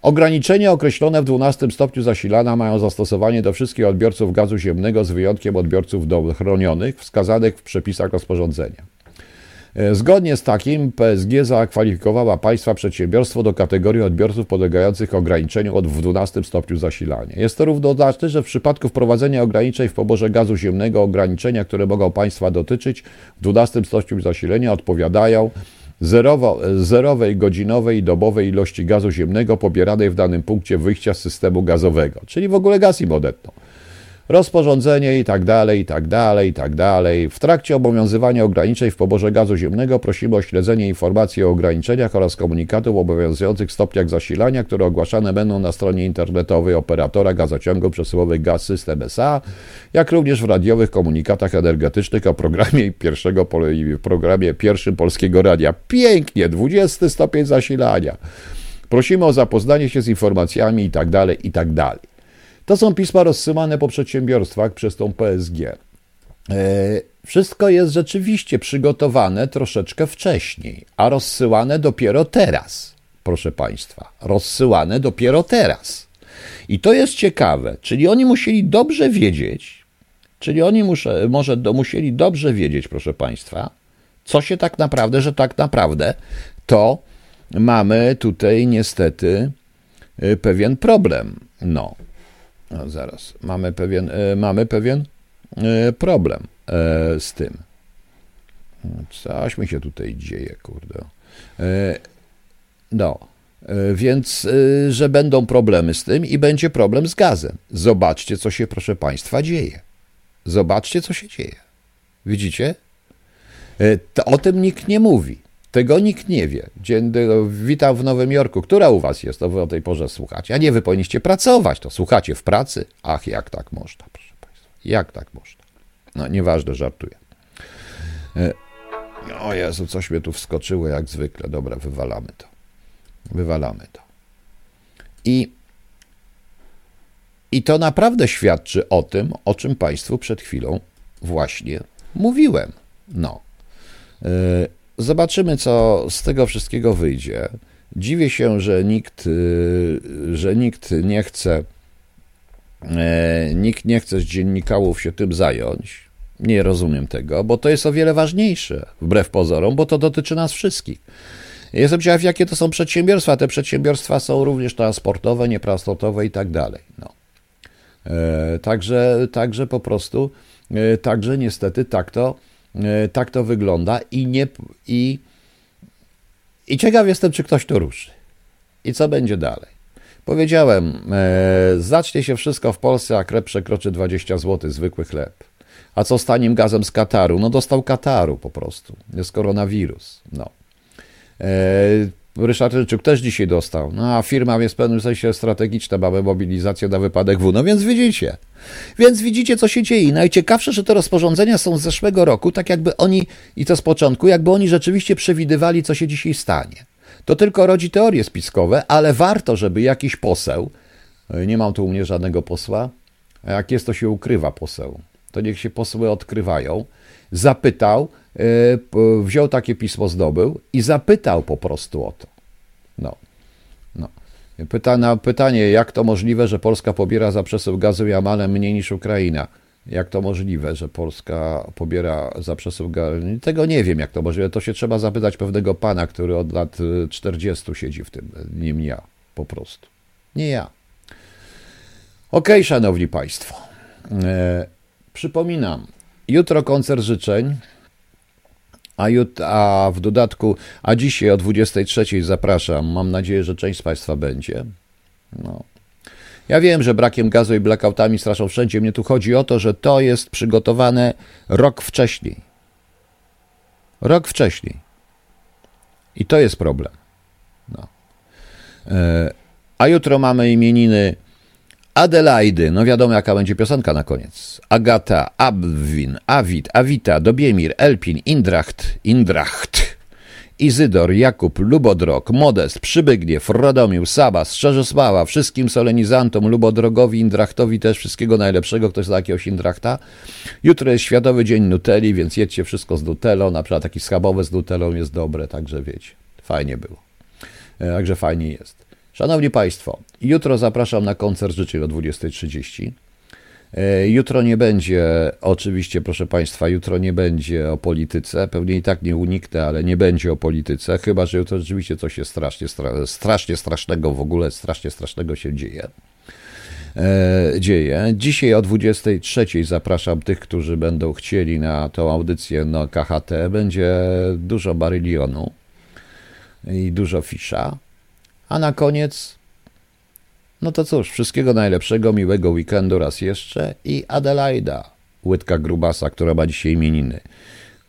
Ograniczenia określone w 12 stopniu zasilania mają zastosowanie do wszystkich odbiorców gazu ziemnego z wyjątkiem odbiorców chronionych wskazanych w przepisach rozporządzenia. E, zgodnie z takim PSG zakwalifikowała państwa przedsiębiorstwo do kategorii odbiorców podlegających ograniczeniu od w 12 stopniu zasilania. Jest to równoznaczne, że w przypadku wprowadzenia ograniczeń w poborze gazu ziemnego ograniczenia, które mogą państwa dotyczyć w 12 stopniu zasilenia odpowiadają zerowo, zerowej godzinowej i dobowej ilości gazu ziemnego pobieranej w danym punkcie wyjścia z systemu gazowego, czyli w ogóle gaz im odetną rozporządzenie i tak dalej, i tak dalej, i tak dalej. W trakcie obowiązywania ograniczeń w poborze gazu ziemnego prosimy o śledzenie informacji o ograniczeniach oraz komunikatów obowiązujących stopniach zasilania, które ogłaszane będą na stronie internetowej operatora gazociągu przesyłowych Gaz System SA, jak również w radiowych komunikatach energetycznych o programie pierwszego programie pierwszym Polskiego Radia. Pięknie, 20 stopień zasilania. Prosimy o zapoznanie się z informacjami i tak dalej, i tak dalej. To są pisma rozsyłane po przedsiębiorstwach przez tą PSG. E, wszystko jest rzeczywiście przygotowane troszeczkę wcześniej, a rozsyłane dopiero teraz, proszę Państwa. Rozsyłane dopiero teraz. I to jest ciekawe, czyli oni musieli dobrze wiedzieć, czyli oni może do, musieli dobrze wiedzieć, proszę Państwa, co się tak naprawdę, że tak naprawdę to mamy tutaj niestety e, pewien problem. No, no, zaraz, mamy pewien, e, mamy pewien e, problem e, z tym. Coś mi się tutaj dzieje, kurde. No, więc, że będą problemy z tym i będzie problem z gazem. Zobaczcie, co się, proszę Państwa, dzieje. Zobaczcie, co się dzieje. Widzicie? O tym nikt nie mówi. Tego nikt nie wie. Dzień, witam w Nowym Jorku. Która u was jest? To wy o tej porze słuchacie. A nie, wy powinniście pracować. To słuchacie w pracy. Ach, jak tak można, proszę państwa. Jak tak można? No, nieważne, żartuję. E, o Jezu, coś mnie tu wskoczyło jak zwykle. Dobra, wywalamy to. Wywalamy to. I, I to naprawdę świadczy o tym, o czym Państwu przed chwilą właśnie mówiłem. No. Zobaczymy, co z tego wszystkiego wyjdzie. Dziwię się, że nikt, y, że nikt nie chce, e, nikt nie chce z dziennikałów się tym zająć. Nie rozumiem tego, bo to jest o wiele ważniejsze, wbrew pozorom, bo to dotyczy nas wszystkich. Jestem ciekaw, jakie to są przedsiębiorstwa. Te przedsiębiorstwa są również transportowe, nietransportowe i tak dalej. No. E, także, także po prostu, e, także niestety tak to, tak to wygląda i nie i, i ciekaw jestem, czy ktoś to ruszy. I co będzie dalej? Powiedziałem, e, zacznie się wszystko w Polsce, a chleb przekroczy 20 zł, zwykły chleb. A co z tanim gazem z Kataru? No dostał Kataru po prostu. Jest koronawirus. No. E, Ryszard Ryczuk też dzisiaj dostał. No a firma jest w pewnym sensie strategiczna, mamy mobilizację na wypadek W, no więc widzicie. Więc widzicie, co się dzieje. Najciekawsze, że te rozporządzenia są z zeszłego roku, tak jakby oni, i to z początku, jakby oni rzeczywiście przewidywali, co się dzisiaj stanie. To tylko rodzi teorie spiskowe, ale warto, żeby jakiś poseł, e, nie mam tu u mnie żadnego posła, jak jest, to się ukrywa poseł. To niech się posły odkrywają. Zapytał, wziął takie pismo, zdobył i zapytał po prostu o to. No. no. Pyta, na pytanie, jak to możliwe, że Polska pobiera za przesył gazu jamalem mniej niż Ukraina? Jak to możliwe, że Polska pobiera za przesył gazu? Tego nie wiem, jak to możliwe. To się trzeba zapytać pewnego pana, który od lat 40 siedzi w tym, nim ja, po prostu. Nie ja. Okej, okay, szanowni państwo. E, przypominam, jutro koncert życzeń a, jut, a w dodatku, a dzisiaj o 23 zapraszam, mam nadzieję, że część z Państwa będzie. No. Ja wiem, że brakiem gazu i blackoutami straszą wszędzie. Mnie tu chodzi o to, że to jest przygotowane rok wcześniej. Rok wcześniej. I to jest problem. No. E, a jutro mamy imieniny Adelaidy. No wiadomo, jaka będzie piosenka na koniec. Agata, Abwin, Awit, Awita, Dobiemir, Elpin, Indracht, Indracht. Izydor, Jakub, Lubodrog, Modest, Przybygniew, Radomił, Saba, Strzeżesława, wszystkim solenizantom, Lubodrogowi, Indrachtowi też wszystkiego najlepszego, ktoś zna jakiegoś Indrachta. Jutro jest Światowy Dzień Nutelli, więc jedźcie wszystko z Nutellą, na przykład taki schabowe z Nutellą jest dobre, także wiecie, fajnie było. E, także fajnie jest. Szanowni Państwo, jutro zapraszam na koncert życzeń o 20.30. E, jutro nie będzie, oczywiście, proszę Państwa, jutro nie będzie o polityce. Pewnie i tak nie uniknę, ale nie będzie o polityce, chyba że jutro rzeczywiście coś jest strasznie, strasznie strasznego w ogóle, strasznie strasznego się dzieje. E, dzieje. Dzisiaj o 23 zapraszam tych, którzy będą chcieli na tą audycję na KHT. Będzie dużo barylionu i dużo fisza. A na koniec no to cóż, wszystkiego najlepszego, miłego weekendu raz jeszcze i Adelaida, łydka grubasa, która ma dzisiaj imieniny.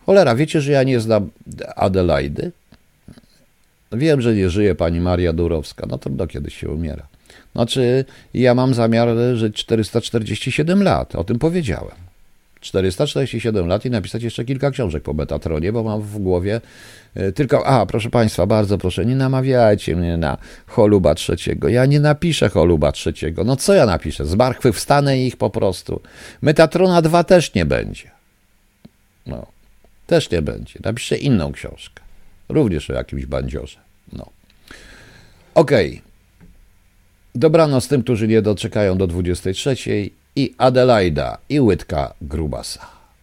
Cholera, wiecie, że ja nie znam Adelaidy? Wiem, że nie żyje pani Maria Durowska, no to do kiedyś się umiera. Znaczy, ja mam zamiar żyć 447 lat, o tym powiedziałem. 447 lat i napisać jeszcze kilka książek po Betatronie, bo mam w głowie e, tylko, a proszę Państwa, bardzo proszę, nie namawiajcie mnie na choluba trzeciego. Ja nie napiszę choluba trzeciego. No co ja napiszę? Z marchwy wstanę ich po prostu. Metatrona 2 też nie będzie. No, też nie będzie. Napiszę inną książkę. Również o jakimś bandziorze. No. Okej. Okay. Dobranoc tym, którzy nie doczekają do 23 i Adelaida i Łydka Grubasa.